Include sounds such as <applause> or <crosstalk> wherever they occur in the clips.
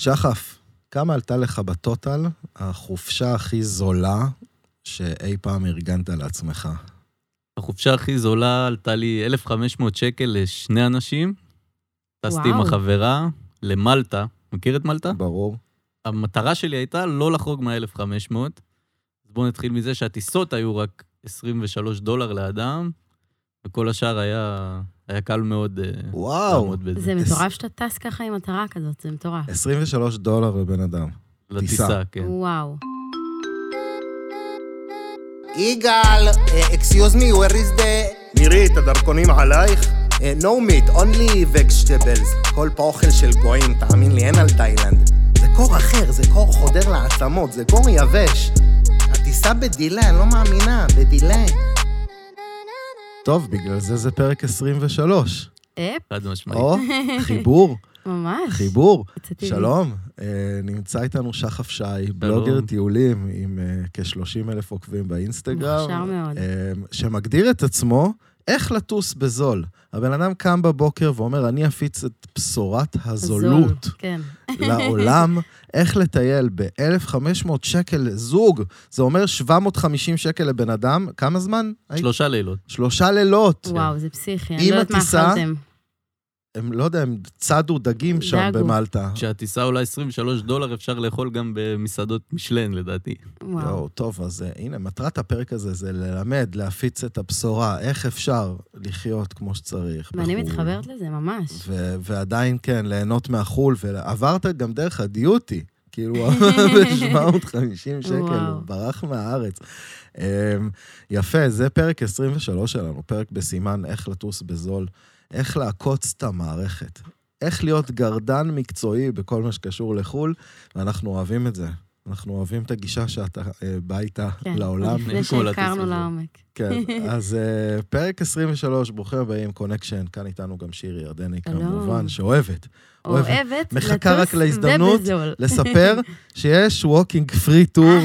שחף, כמה עלתה לך בטוטל החופשה הכי זולה שאי פעם ארגנת לעצמך? החופשה הכי זולה עלתה לי 1,500 שקל לשני אנשים. טסתי עם. החברה למלטה. מכיר את מלטה? ברור. המטרה שלי הייתה לא לחרוג מה-1,500. אז בואו נתחיל מזה שהטיסות היו רק 23 דולר לאדם, וכל השאר היה, היה קל מאוד אה, וואו, לעמוד בזה. זה מטורף שאתה טס ככה עם מטרה כזאת, זה מטורף. 23 דולר לבן אדם. לטיסה, כן. וואו. יגאל, אקסיוז מי, where is the... מירי, את הדרכונים עלייך? no meat, only vegetables. כל פה אוכל של גויים, תאמין לי, אין על תאילנד. זה קור אחר, זה קור חודר לעצמות, זה קור יבש. הטיסה בדילה, אני לא מאמינה, בדילה. טוב, בגלל זה זה פרק 23. אפ, חד משמעית. או, חיבור, ממש. חיבור. שלום, אה, נמצא איתנו שחף שי, בלוגר טיולים עם אה, כ-30 אלף עוקבים באינסטגרם. מוכשר מאוד. אה, שמגדיר את עצמו איך לטוס בזול. הבן אדם קם בבוקר ואומר, אני אפיץ את בשורת הזולות זול, כן. לעולם, איך לטייל ב-1,500 שקל לזוג. זה אומר 750 שקל לבן אדם. כמה זמן? שלושה לילות. שלושה לילות. וואו, זה פסיכי. אני לא יודעת מה הטיסה, אכלתם. הם, לא יודע, הם צדו דגים שם דגו. במלטה. כשהטיסה עולה 23 דולר, אפשר לאכול גם במסעדות משלן, לדעתי. וואו. יואו, טוב, אז אה, הנה, מטרת הפרק הזה זה ללמד, להפיץ את הבשורה, איך אפשר לחיות כמו שצריך. ואני בחו"ל. מתחברת לזה, ממש. ו- ועדיין, כן, ליהנות מהחו"ל, ועברת גם דרך הדיוטי. כאילו, <laughs> ב-750 שקל. הוא ברח מהארץ. אמ, יפה, זה פרק 23 שלנו, פרק בסימן איך לטוס בזול, איך לעקוץ את המערכת, איך להיות גרדן מקצועי בכל מה שקשור לחו"ל, ואנחנו אוהבים את זה. אנחנו אוהבים את הגישה שאתה אה, בא איתה כן, לעולם. עוד לפני שהכרנו. לעומק. כן, <laughs> אז uh, פרק 23, ברוכים הבאים, קונקשן, כאן איתנו גם שירי ירדני. כמובן, שאוהבת אוהבת. אוהבת מחכה רק להזדמנות. לספר <laughs> שיש walking free tour,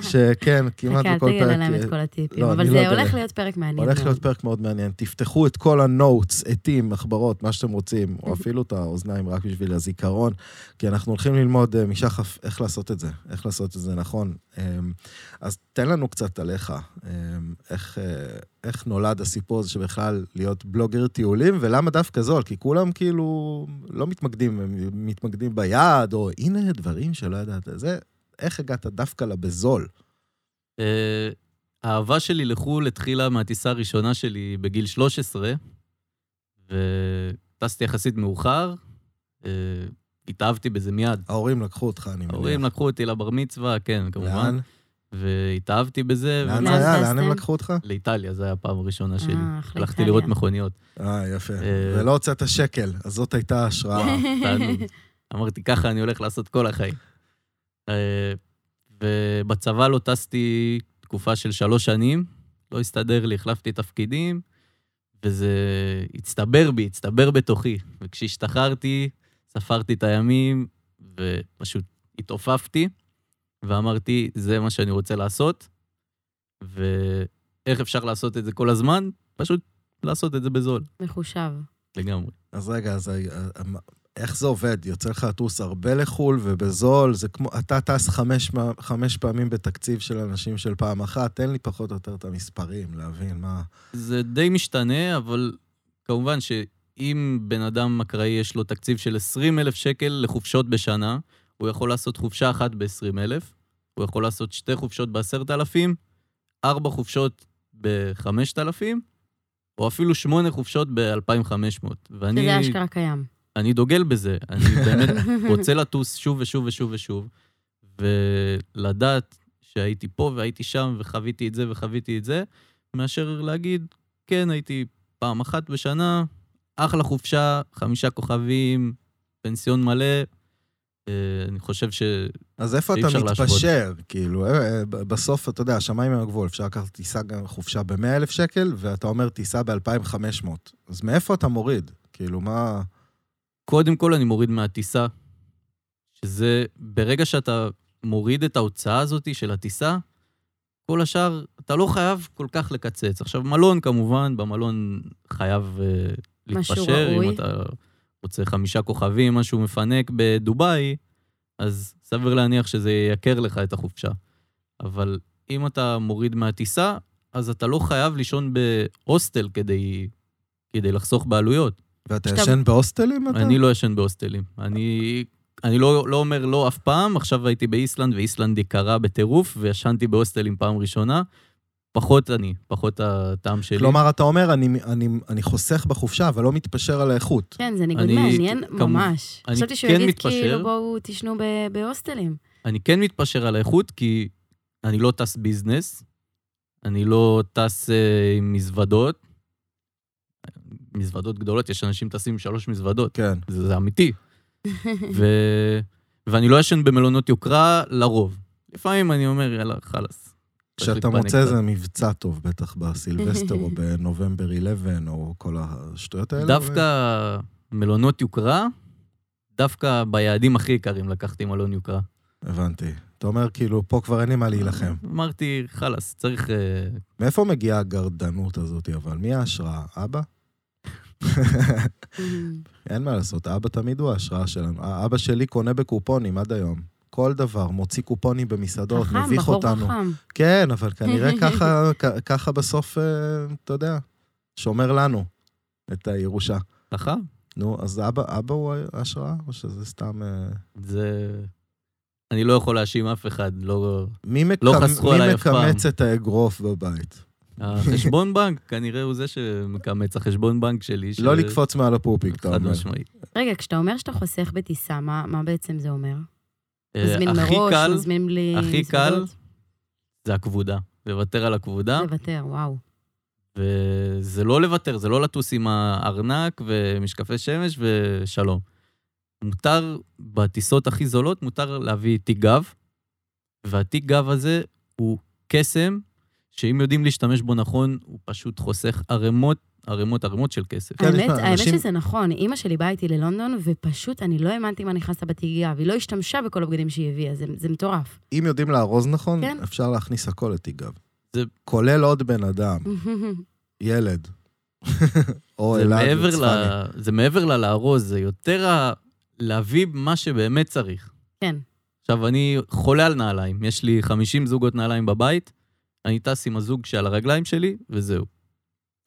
שכן, כמעט חכה, אל בכל תגלה פרק להם את כל הטיפים, לא, אבל לא זה אגלה. הולך להיות פרק מעניין. הולך. להיות פרק מאוד מעניין. תפתחו את כל ה notes, עטים, מחברות, מה שאתם רוצים, או <laughs> אפילו את האוזניים רק בשביל הזיכרון, כי אנחנו הולכים ללמוד אה, משחף איך לעשות את זה, איך לעשות את זה נכון. אמ, אז תן לנו קצת עליך, אמ, איך, אה, איך נולד הסיפור הזה שבכלל להיות בלוגר טיולים, ולמה דווקא זול? כי כולם כאילו לא מתמקדים, הם מתמקדים ביעד, או הנה דברים שלא ידעת. זה, איך הגעת דווקא לבזול? אה, האהבה שלי לחו"ל התחילה מהטיסה הראשונה שלי בגיל 13, וטסתי יחסית מאוחר. אה, התאהבתי בזה מיד. ההורים לקחו אותך, אני מניח. ההורים לקחו אותי לבר מצווה, כן, כמובן. לאן? והתאהבתי בזה. לאן זה היה? לאן הם לקחו אותך? לאיטליה, זו הייתה הפעם הראשונה שלי. אה, אחלה הלכתי. לראות מכוניות. אה, יפה. אה, ולא הוצאת שקל, אז זאת הייתה תענוג. אמרתי, ככה אני הולך לעשות כל החיים. אה, ובצבא לא טסתי תקופה של שלוש שנים, לא הסתדר לי, החלפתי תפקידים, וזה הצטבר בי, הצטבר בתוכי. וכשהשתחררתי, ספרתי את הימים, ופשוט התעופפתי, ואמרתי, זה מה שאני רוצה לעשות, ואיך אפשר לעשות את זה כל הזמן? פשוט לעשות את זה בזול, מחושב. לגמרי. אז רגע, אז אה, אה, איך זה עובד? יוצא לך לטוס הרבה לחו"ל ובזול, זה כמו, אתה טס חמש, חמש פעמים בתקציב של אנשים של פעם אחת, תן לי פחות או יותר את המספרים, להבין מה... זה די משתנה, אבל כמובן שאם בן אדם אקראי יש לו תקציב של 20 אלף שקל לחופשות בשנה, הוא יכול לעשות חופשה אחת ב-20 אלף, הוא יכול לעשות שתי חופשות ב-10,000, ארבע חופשות ב-5,000, או אפילו שמונה חופשות ב-2,500. ואני שזה אשכרה קיים. אני דוגל בזה. אני באמת <laughs> רוצה לטוס שוב ושוב ושוב ושוב, ולדעת שהייתי פה והייתי שם וחוויתי את זה וחוויתי את זה, מאשר להגיד, כן, הייתי פעם אחת בשנה, אחלה חופשה, חמישה כוכבים, פנסיון מלא. אה, אני חושב ש... אז איפה אי אתה להשוות. מתפשר? כאילו, אה, אה, ב- בסוף, אתה יודע, השמיים הם הגבול, אפשר לקחת טיסה גם חופשה ב-100 אלף שקל, ואתה אומר טיסה ב-2,500. אז מאיפה אתה מוריד? כאילו, מה... קודם כל אני מוריד מהטיסה, שזה, ברגע שאתה מוריד את ההוצאה הזאת של הטיסה, כל השאר, אתה לא חייב כל כך לקצץ. עכשיו, מלון כמובן, במלון חייב uh, משהו להתפשר. ראוי. אם אתה רוצה חמישה כוכבים, משהו מפנק בדובאי, אז סביר להניח שזה יקר לך את החופשה. אבל אם אתה מוריד מהטיסה, אז אתה לא חייב לישון בהוסטל כדי, כדי לחסוך בעלויות. ואתה שאתה- ישן בהוסטלים אתה? אני לא ישן בהוסטלים. אני, אני לא, לא אומר לא אף פעם, עכשיו הייתי באיסלנד, ואיסלנד יקרה בטירוף, וישנתי בהוסטלים פעם ראשונה. פחות אני, פחות הטעם שלי. כלומר, אתה אומר, אני, אני, אני חוסך בחופשה, אבל לא מתפשר על האיכות. כן, זה ניגוד אני- מעניין כמו- ממש. אני חשבתי שהוא כן יגיד מתפשר. כאילו, בואו תישנו ב- בהוסטלים. אני כן מתפשר על האיכות, כי אני לא טס ביזנס, אני לא טס אה, עם מזוודות. מזוודות גדולות, יש אנשים טסים עם שלוש מזוודות, כן. זה, זה אמיתי. <laughs> ו... ואני לא ישן במלונות יוקרה לרוב. לפעמים אני אומר, יאללה, חלאס. כשאתה מוצא. איזה מבצע טוב, בטח בסילבסטר או <laughs> בנובמבר 11, או כל השטויות האלה. דווקא מלונות יוקרה, דווקא ביעדים הכי יקרים לקחתי מלון יוקרה. הבנתי. אתה אומר, כאילו, פה כבר אין לי מה להילחם. אמרתי, חלאס, צריך... אה, מאיפה מגיעה הגרדנות הזאת, אבל? מי ההשראה? אבא? <laughs> אין מה לעשות, אבא תמיד הוא ההשראה שלנו. אבא שלי קונה בקופונים עד היום. כל דבר, מוציא קופונים במסעדות, חכם, מביך בחור אותנו. חכם. כן, אבל כנראה <laughs> ככה, כ- ככה בסוף, אה, אתה יודע, שומר לנו את הירושה. חכם. נו, אז אבא, אבא הוא ההשראה, או שזה סתם... אה, זה... אני לא יכול להאשים אף אחד, לא... מי, מקמ... לא חסכו מי עליי אף פעם. מקמץ את האגרוף בבית? החשבון <laughs> בנק, כנראה הוא זה שמקמץ, החשבון בנק שלי. ש- לא לקפוץ מעל הפופיק, אתה חד אומר. משמעית. רגע, כשאתה אומר שאתה חוסך בטיסה, מה מה בעצם זה אומר? אה, מזמין הכי מראש, קל מזמין בלי... הכי קל מזוודות? זה הכבודה. לוותר על הכבודה, לוותר, וואו. וזה לא לוותר, זה לא לטוס עם הארנק ומשקפי שמש ושלום. מותר, בטיסות הכי זולות, מותר להביא תיק גב, והתיק גב הזה הוא קסם, שאם יודעים להשתמש בו נכון, הוא פשוט חוסך ערימות, ערימות, ערימות של כסף. כן, האמת, האמת אנשים- שזה נכון, אימא שלי באה איתי ללונדון, ופשוט אני לא האמנתי מה נכנס לה בתיק גב. היא לא השתמשה בכל הבגדים שהיא הביאה, זה, זה מטורף. אם יודעים לארוז נכון, כן. אפשר להכניס הכל. זה- כולל עוד בן אדם, <laughs> ילד. <laughs> או זה אלעד וצפני. ל... זה מעבר ללארוז, זה יותר ה... להביא מה שבאמת צריך. כן. עכשיו, אני חולה על נעליים. יש לי 50 זוגות נעליים בבית, אני טס עם הזוג שעל הרגליים שלי, וזהו.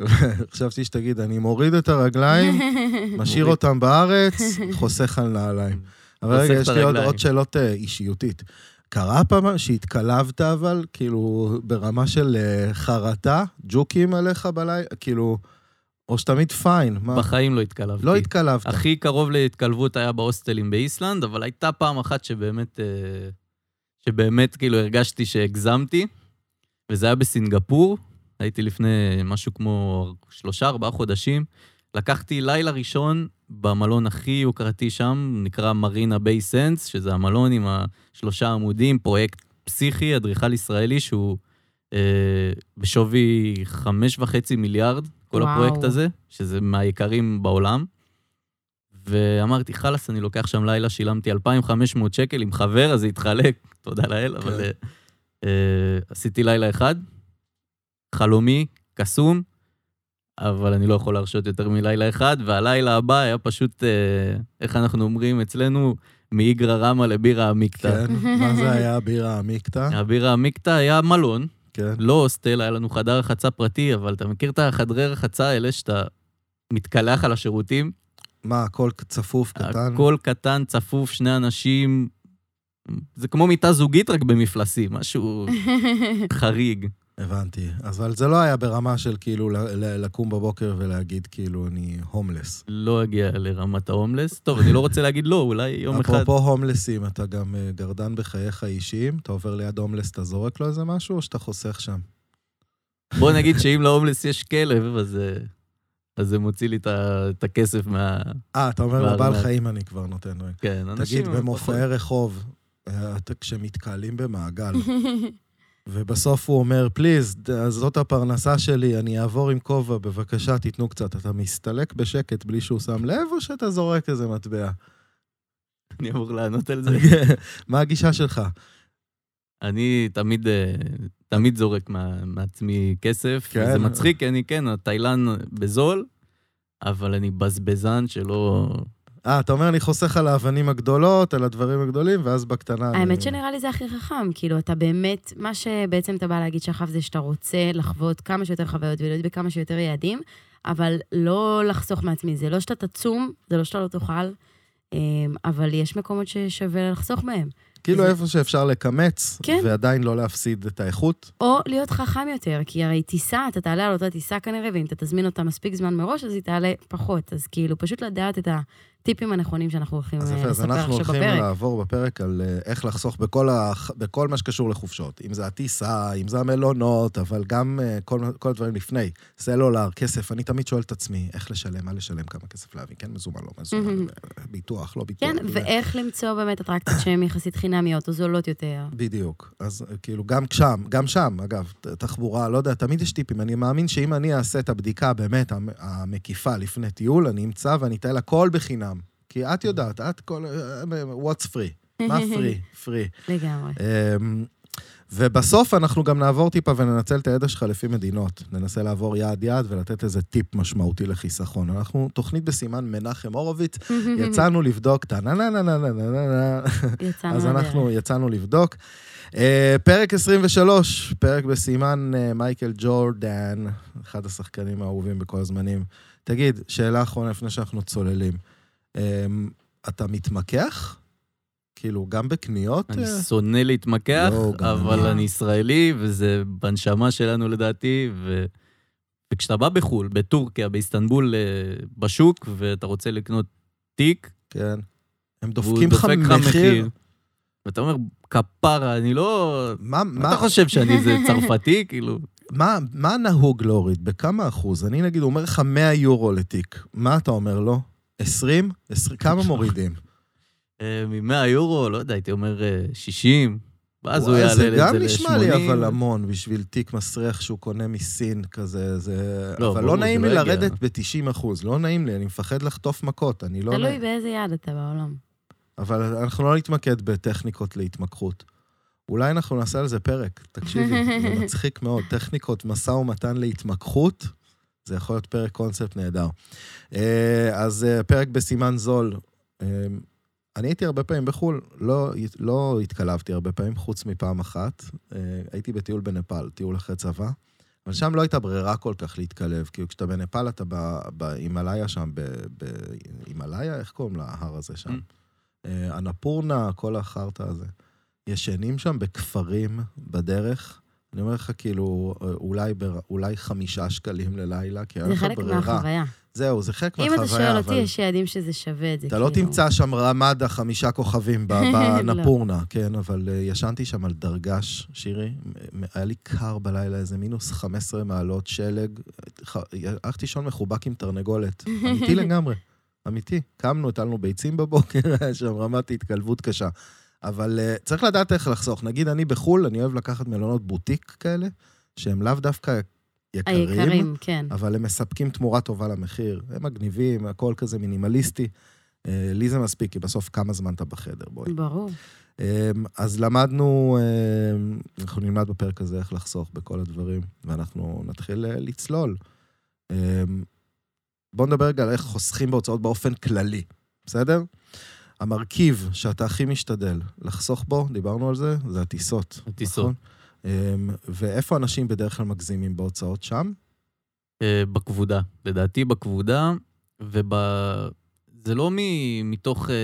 <laughs> חשבתי שתגיד, אני מוריד את הרגליים, <laughs> משאיר. אותם בארץ, <laughs> חוסך על נעליים. אבל רגע, יש לי עוד. עוד שאלות אה, אישיותית. קרה פעם שהתקלבת אבל, כאילו, ברמה של אה, חרטה, ג'וקים עליך בלילה, כאילו, או שתמיד פיין, מה? בחיים לא התקלבתי. לא התקלבת. הכי קרוב להתקלבות היה בהוסטלים באיסלנד, אבל הייתה פעם אחת שבאמת, אה, שבאמת כאילו הרגשתי שהגזמתי, וזה היה בסינגפור. הייתי לפני משהו כמו שלושה, ארבעה חודשים. לקחתי לילה ראשון במלון הכי יוקרתי שם, נקרא מרינה ביי סנס, שזה המלון עם השלושה עמודים, פרויקט פסיכי, אדריכל ישראלי שהוא אה, בשווי חמש וחצי מיליארד, כל וואו. הפרויקט הזה, שזה מהיקרים בעולם. ואמרתי, חלאס, אני לוקח שם לילה, שילמתי 2,500 שקל עם חבר, אז זה התחלק, תודה לאל, אבל אה, אה, עשיתי לילה אחד, חלומי, קסום, אבל אני לא יכול להרשות יותר מלילה אחד, והלילה הבא היה פשוט, אה, איך אנחנו אומרים אצלנו, מאיגרא רמא לבירה עמיקתא. כן, מה זה היה הבירה עמיקתא? הבירה עמיקתא היה מלון, כן. לא הוסטל, היה לנו חדר רחצה פרטי, אבל אתה מכיר את החדרי רחצה האלה שאתה מתקלח על השירותים? מה, הכל צפוף, קטן? הכל קטן, צפוף, שני אנשים. זה כמו מיטה זוגית, רק במפלסים, משהו <laughs> חריג. הבנתי. אבל זה לא היה ברמה של כאילו לקום בבוקר ולהגיד כאילו אני הומלס. לא אגיע לרמת ההומלס. טוב, אני לא רוצה להגיד לא, אולי יום אחד... אפרופו הומלסים, אתה גם אה, גרדן בחייך האישיים? אתה עובר ליד הומלס, אתה זורק לו איזה משהו, או שאתה חוסך שם? בוא נגיד שאם להומלס יש כלב, אז, אה, אז זה מוציא לי את הכסף מה... אה, אתה אומר לבעל. חיים אני כבר נותן. כן, אנשים... תגיד, במופעי רחוב, אה, כשמתקהלים במעגל, <laughs> ובסוף הוא אומר, פליז, זאת הפרנסה שלי, אני אעבור עם כובע, בבקשה, תיתנו קצת. אתה מסתלק בשקט בלי שהוא שם לב, או שאתה זורק איזה מטבע? אני אמור לענות על זה. <laughs> מה הגישה שלך? אני תמיד, אה, תמיד זורק מה, מעצמי כסף. כן. זה מצחיק, אני כן, התאילן בזול, אבל אני בזבזן שלא... אה, אתה אומר, אני חוסך על האבנים הגדולות, על הדברים הגדולים, ואז בקטנה... האמת שנראה לי זה הכי חכם, כאילו, אתה באמת, מה שבעצם אתה בא להגיד שחף זה שאתה רוצה לחוות כמה שיותר חוויות ולהיות בכמה שיותר יעדים, אבל לא לחסוך מעצמי. זה לא שאתה תצום, זה לא שאתה לא תאכל, אמ, אבל יש מקומות ששווה לחסוך בהם. כאילו זה- איפה שאפשר לקמץ, כן. ועדיין לא להפסיד את האיכות. או להיות חכם יותר, כי הרי טיסה, אתה תעלה על אותה טיסה כנראה, ואם אתה תזמין אותה מספיק זמן מראש, אז היא תעלה פחות. אז כאילו, פשוט לדעת את הטיפים הנכונים שאנחנו הולכים אז אה, יפה, אז לספר אנחנו עכשיו הולכים בפרק. לעבור בפרק על אה, איך לחסוך בכל, ה... בכל מה שקשור לחופשות. אם זה הטיסה, אם זה המלונות, אבל גם אה, כל, כל הדברים לפני. סלולר, כסף, אני תמיד שואל את עצמי, איך לשלם, מה לשלם, כמה כסף להביא, כן מזומן, לא מזומן, ביטוח, לא ביטוח. כן. ואיך למצוא באמת אטרקציות שהן יחסית חינמיות או זולות יותר. בדיוק. אז כאילו, גם שם, גם שם, אגב, תחבורה, לא יודע, תמיד יש טיפים. אני מאמין שאם אני אעשה את הבדיקה באמת המ- המקיפה לפני טיול, אני אמצא ואני אתן הכל בחינם. כי את יודעת, את כל... אה, what's free? מה free? free. לגמרי. אמ, ובסוף אנחנו גם נעבור טיפה וננצל את הידע שלך לפי מדינות. ננסה לעבור יעד-יעד ולתת איזה טיפ משמעותי לחיסכון. אנחנו תוכנית בסימן מנחם הורוביץ, <laughs> יצאנו לבדוק את ה-נה-נה-נה-נה-נה-נה-נה. יצאנו אז לדרך. אנחנו יצאנו לבדוק. Uh, פרק 23, פרק בסימן uh, מייקל ג'ורדן, אחד השחקנים האהובים בכל הזמנים. תגיד, שאלה אחרונה לפני שאנחנו צוללים. Um, אתה מתמקח? כאילו, גם בקניות? אני אה? שונא להתמקח, לא, אבל אני. אני ישראלי, וזה בנשמה שלנו לדעתי, ו... וכשאתה בא בחו"ל, בטורקיה, באיסטנבול, אה, בשוק, ואתה רוצה לקנות תיק, כן. הם דופקים לך דופק מחיר. ואתה אומר, כפרה, אני לא... מה, מה אתה חושב שאני איזה <laughs> צרפתי? כאילו... מה, מה נהוג להוריד? בכמה אחוז? אני נגיד, אומר לך 100 יורו לתיק. מה אתה אומר לו? 20? 20? כמה מורידים? מ-100 יורו, לא יודע, הייתי אומר אה, 60, ואז הוא יעלה את זה זה גם נשמע לי ל-80. אבל המון בשביל תיק מסריח שהוא קונה מסין כזה, זה... לא, אבל לא נעים לי לא יגיע. לרדת ב-90 אחוז, לא נעים לי, אני מפחד לחטוף מכות, אני לא... תלוי. באיזה יעד אתה בעולם. אבל אנחנו לא נתמקד בטכניקות להתמקחות. אולי אנחנו נעשה על זה פרק, תקשיבי, <laughs> זה מצחיק מאוד. טכניקות משא ומתן להתמקחות, זה יכול להיות פרק קונספט נהדר. אה, אז אה, פרק בסימן זול. אה, אני הייתי הרבה פעמים בחו"ל, לא, לא התקלבתי הרבה פעמים, חוץ מפעם אחת. הייתי בטיול בנפאל, טיול אחרי צבא, אבל שם לא הייתה ברירה כל כך להתקלב, כאילו כשאתה בנפאל אתה בהימאליה שם, בהימאליה, איך קוראים להר הזה שם? אה, אנפורנה, כל החרטא הזה. ישנים שם בכפרים בדרך. אני אומר לך, כאילו, אולי, בר... אולי חמישה שקלים ללילה, כי אין זה לך חלק ברירה. מהחוויה. זהו, זה חלק אם מהחוויה, אתה שואל אותי, אבל יש יעדים שזה שווה את זה. אתה לא כאילו. תמצא שם רמדה חמישה כוכבים בנפורנה, <laughs> כן, אבל אה, ישנתי שם על דרגש, שירי. היה לי קר בלילה, איזה מינוס 15 מעלות, שלג. הלכתי לישון מחובק עם תרנגולת. <laughs> אמיתי לגמרי, אמיתי. קמנו, הטלנו ביצים בבוקר, <laughs> היה שם רמת התקלבות קשה. אבל uh, צריך לדעת איך לחסוך. נגיד, אני בחו"ל, אני אוהב לקחת מלונות בוטיק כאלה, שהם לאו דווקא יקרים, היקרים, כן. אבל הם מספקים תמורה טובה למחיר. הם מגניבים, הכל כזה מינימליסטי. אה, לי זה מספיק, כי בסוף כמה זמן אתה בחדר, בואי. ברור. אה, אז למדנו, אה, אנחנו נלמד בפרק הזה איך לחסוך בכל הדברים, ואנחנו נתחיל אה, לצלול. אה, בואו נדבר רגע על איך חוסכים בהוצאות באופן כללי, בסדר? המרכיב שאתה הכי משתדל לחסוך בו, דיברנו על זה, זה הטיסות. הטיסות. נכון? אה, ואיפה אנשים בדרך כלל מגזימים בהוצאות שם? אה, בכבודה. לדעתי בכבודה, וב... זה לא מ... מתוך אה,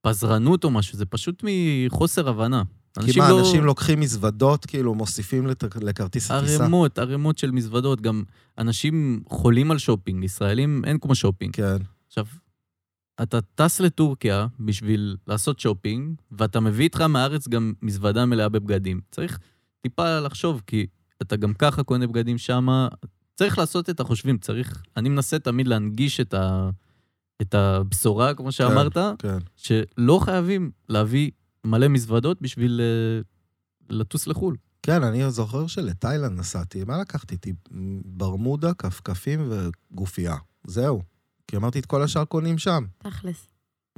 פזרנות או משהו, זה פשוט מחוסר הבנה. כי מה, לא... אנשים לוקחים מזוודות, כאילו, מוסיפים לת- לכרטיס הטיסה? ערימות, ערימות של מזוודות. גם אנשים חולים על שופינג, ישראלים אין כמו שופינג. כן. עכשיו, אתה טס לטורקיה בשביל לעשות שופינג, ואתה מביא איתך מהארץ גם מזוודה מלאה בבגדים. צריך טיפה לחשוב, כי אתה גם ככה קונה בגדים שמה. צריך לעשות את החושבים, צריך... אני מנסה תמיד להנגיש את, ה, את הבשורה, כמו שאמרת, כן. שלא חייבים להביא מלא מזוודות בשביל אה, לטוס לחו"ל. כן, אני זוכר שלתאילנד נסעתי, מה לקחתי? איתי ברמודה, כפכפים וגופייה. זהו. כי אמרתי, את כל השאר קונים שם. תכלס.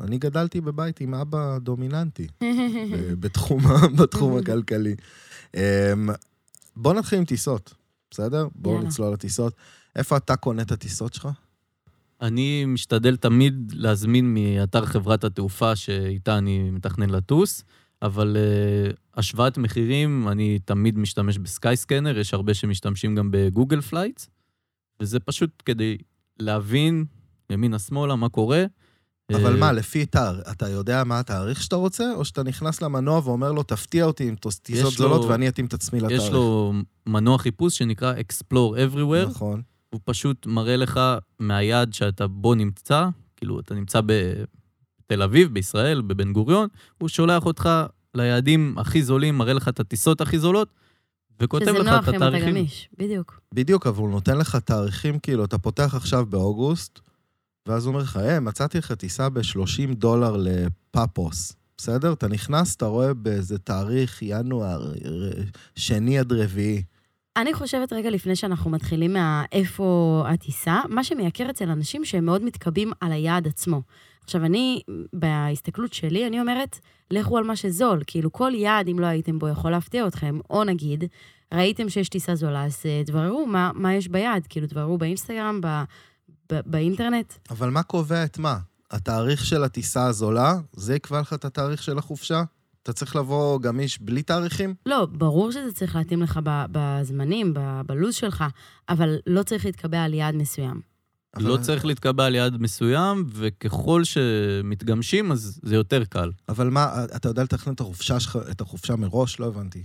אני גדלתי בבית עם אבא דומיננטי <laughs> בתחום, <laughs> בתחום הכלכלי. אמ, בוא נתחיל עם טיסות, בסדר? בואו. נצלול לטיסות. איפה אתה קונה את הטיסות שלך? אני משתדל תמיד להזמין מאתר חברת התעופה שאיתה אני מתכנן לטוס, אבל uh, השוואת מחירים, אני תמיד משתמש בסקייסקנר, יש הרבה שמשתמשים גם בגוגל פלייטס, וזה פשוט כדי להבין ימינה-שמאלה מה קורה. אבל אה, מה, לפי תאר, אתה יודע מה התאריך שאתה רוצה, או שאתה נכנס למנוע ואומר לו, תפתיע אותי עם טיסות יש לו- זולות ואני אתאים את עצמי לתאריך? יש לו מנוע חיפוש שנקרא Explore Everywhere, נכון. הוא פשוט מראה לך מהיעד שאתה בו נמצא, כאילו, אתה נמצא בתל אביב, בישראל, בבן גוריון, הוא שולח אותך ליעדים הכי זולים, מראה לך את הטיסות הכי זולות, וכותב שזה לך נוח את אם אתה התאריכים. גמיש, בדיוק. בדיוק, אבל הוא נותן לך תאריכים, כאילו, אתה פותח עכשיו באוגוסט, ואז הוא אומר לך, היי, מצאתי לך טיסה ב-30 דולר לפאפוס. בסדר? אתה נכנס, אתה רואה באיזה תאריך, ינואר, שני עד רביעי. אני חושבת רגע לפני שאנחנו מתחילים מאיפה הטיסה, מה שמייקר אצל אנשים שהם מאוד מתקבעים על היעד עצמו. עכשיו, אני, בהסתכלות שלי, אני אומרת, לכו על מה שזול. כאילו, כל יעד, אם לא הייתם בו, יכול להפתיע אתכם. או נגיד, ראיתם שיש טיסה זולה, אז אה, תבררו מה, מה יש ביעד. כאילו, תבררו באינסטגרם, ב, באינטרנט. אבל מה קובע את מה? התאריך של הטיסה הזולה, זה יקבע לך את התאריך של החופשה? אתה צריך לבוא גמיש בלי תאריכים? לא, ברור שזה צריך להתאים לך ב- בזמנים, ב- בלו"ז שלך, אבל לא צריך להתקבע על יעד מסוים. לא אבל- צריך להתקבע על יעד מסוים, וככל שמתגמשים, אז זה יותר קל. אבל מה, אתה יודע לתכנן את החופשה שלך, את החופשה מראש? לא הבנתי.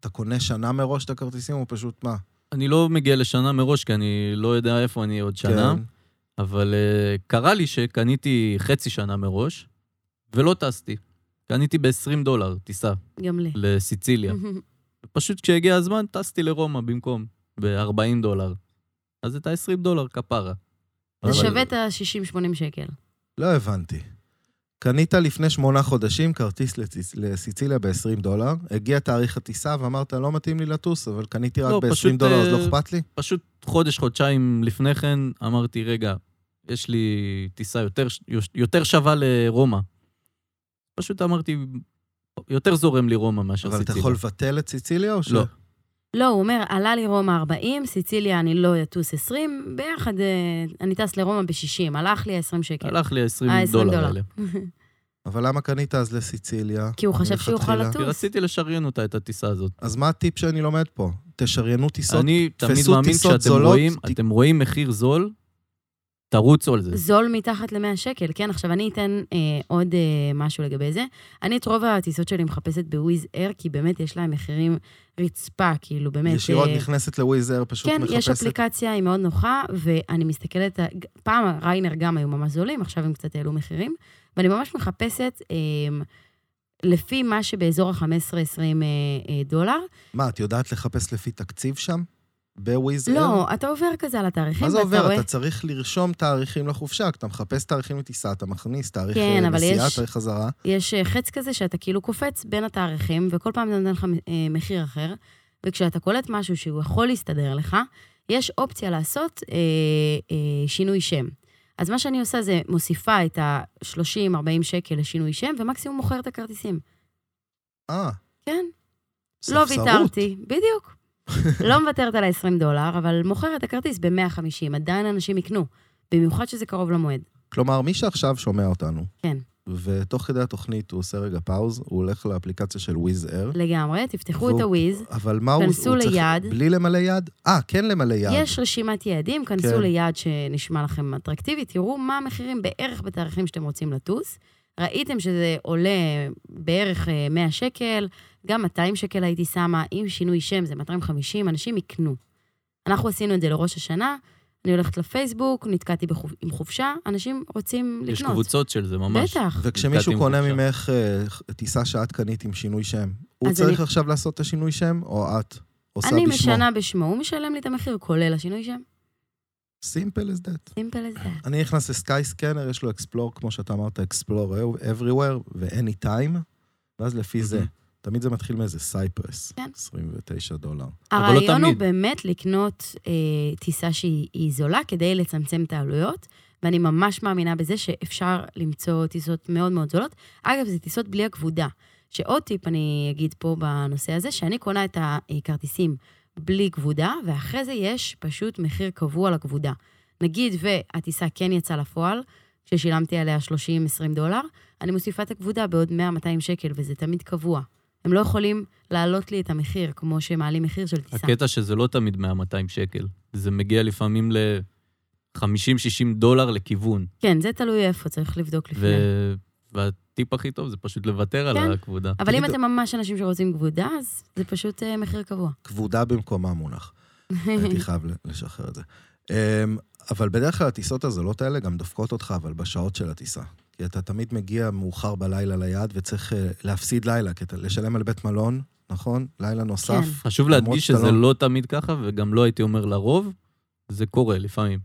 אתה קונה שנה מראש את הכרטיסים, או פשוט מה? אני לא מגיע לשנה מראש, כי אני לא יודע איפה אני עוד שנה, כן. אבל uh, קרה לי שקניתי חצי שנה מראש, ולא טסתי. קניתי ב-20 דולר טיסה גם לי. לסיציליה. <laughs> פשוט כשהגיע הזמן, טסתי לרומא במקום, ב-40 דולר. אז את ה-20 דולר כפרה. זה אבל- שווה את ה-60-80 שקל. לא הבנתי. קנית לפני שמונה חודשים כרטיס לסיציליה ב-20 דולר, הגיע תאריך הטיסה ואמרת, לא מתאים לי לטוס, אבל קניתי רק לא, ב-20 פשוט, דולר, אז לא אה, אכפת לי? פשוט חודש, חודשיים לפני כן אמרתי, רגע, יש לי טיסה יותר, יותר שווה לרומא. פשוט אמרתי, יותר זורם לי רומא מאשר אבל אתה סיציליה. יכול לבטל את סיציליה או ש... לא. לא, הוא אומר, עלה לי רומא 40, סיציליה אני לא אטוס 20, ביחד אה, אני טס לרומא ב-60, הלך לי 20 שקל. הלך לי ה-20 אה, 20 דולר. האלה. <laughs> אבל למה קנית אז לסיציליה? כי הוא חשב שהוא יוכל? לטוס. כי רציתי לשריין אותה, את הטיסה הזאת. אז מה הטיפ שאני לומד פה? תשריינו טיסות, אני תמיד תפסו מאמין טיסות שאתם זולות, רואים, ת- אתם רואים מחיר זול, תרוצו על זה. זול מתחת ל-100 שקל, כן? עכשיו, אני אתן אה, עוד אה, משהו לגבי זה. אני את רוב הטיסות שלי מחפשת בוויז אייר, כי באמת יש להם מחירים רצפה, כאילו, באמת... ישירות אה, נכנסת לוויזר, פשוט כן, מחפשת. יש אפליקציה, היא מאוד נוחה, ואני מסתכלת, פעם ריינר גם היו ממש זולים, עכשיו הם קצת העלו מחירים, ואני ממש מחפשת אה, לפי מה שבאזור ה-15-20 אה, אה, דולר. מה, את יודעת לחפש לפי תקציב שם? בוויזר? לא, אתה עובר כזה על התאריכים, מה זה עובר? רואה... אתה צריך לרשום תאריכים לחופשה. כשאתה מחפש תאריכים לטיסה, אתה מכניס תאריך כן, אה, נסיעה, תאריך חזרה. יש אה, חץ כזה שאתה כאילו קופץ בין התאריכים, וכל פעם זה נותן לך אה, מחיר אחר, וכשאתה קולט משהו שהוא יכול להסתדר לך, יש אופציה לעשות אה, אה, שינוי שם. אז מה שאני עושה זה מוסיפה את ה-30-40 שקל לשינוי שם, ומקסימום מוכר את הכרטיסים. אה, כן, לא ספסרות. ויתרתי, בדיוק. <laughs> לא מוותרת על ה-20 דולר, אבל מוכרת את הכרטיס ב-150, עדיין אנשים יקנו, במיוחד שזה קרוב למועד. כלומר, מי שעכשיו שומע אותנו, כן. ותוך כדי התוכנית הוא עושה רגע pause, הוא הולך לאפליקציה של וויז אייר, לגמרי, תפתחו והוא- את הוויז, אבל מה הוא, הוא צריך... ליעד. בלי למלא יד? אה, כן למלא יד. יש רשימת יעדים, כנסו כן. ליעד שנשמע לכם אטרקטיבי, תראו מה המחירים בערך בתאריכים שאתם רוצים לטוס. ראיתם שזה עולה בערך אה, 100 שקל, גם 200 שקל הייתי שמה, עם שינוי שם זה 250, אנשים יקנו. אנחנו עשינו את זה לראש השנה, אני הולכת לפייסבוק, נתקעתי בחופ... עם חופשה, אנשים רוצים לקנות. יש קבוצות של זה ממש. בטח. וכשמישהו קונה חופשה. ממך אה, טיסה שאת קנית עם שינוי שם, הוא צריך אני- עכשיו לעשות את השינוי שם, או את עושה אני בשמו? משנה בשמו, הוא משלם לי את המחיר, כולל השינוי שם. simple as that. simple as that. אני נכנס לסקאי סקנר, יש לו אקספלור, כמו שאתה אמרת, אקספלור everywhere ו-any time, ואז לפי זה. תמיד זה מתחיל מאיזה סייפרס, כן. 29 דולר. לא הרעיון הוא תמיד. באמת לקנות אה, טיסה שהיא היא זולה כדי לצמצם את העלויות, ואני ממש מאמינה בזה שאפשר למצוא טיסות מאוד מאוד זולות. אגב, זה טיסות בלי הכבודה. שעוד טיפ אני אגיד פה בנושא הזה, שאני קונה את הכרטיסים בלי כבודה, ואחרי זה יש פשוט מחיר קבוע לכבודה. נגיד והטיסה כן יצאה לפועל, כששילמתי עליה 30-20 דולר, אני מוסיפה את הכבודה בעוד 100-200 שקל, וזה תמיד קבוע. הם לא יכולים להעלות לי את המחיר, כמו שמעלים מחיר של טיסה. הקטע שזה לא תמיד 100-200 שקל. זה מגיע לפעמים ל-50-60 דולר לכיוון. כן, זה תלוי איפה, צריך לבדוק לפני. ו... והטיפ הכי טוב זה פשוט לוותר על כן. הכבודה. אבל אם אתם ממש אנשים שרוצים כבודה, אז זה פשוט אה, מחיר קבוע. כבודה במקומה מונח. <laughs> הייתי חייב לשחרר את זה. אמ, אבל בדרך כלל הטיסות הזולות האלה גם דופקות אותך, אבל בשעות של הטיסה. כי אתה תמיד מגיע מאוחר בלילה ליעד וצריך אה, להפסיד לילה, כי אתה לשלם על בית מלון, נכון? לילה נוסף. כן. חשוב להדגיש שזה לא- לא תמיד ככה, וגם לא הייתי אומר לרוב, זה קורה לפעמים.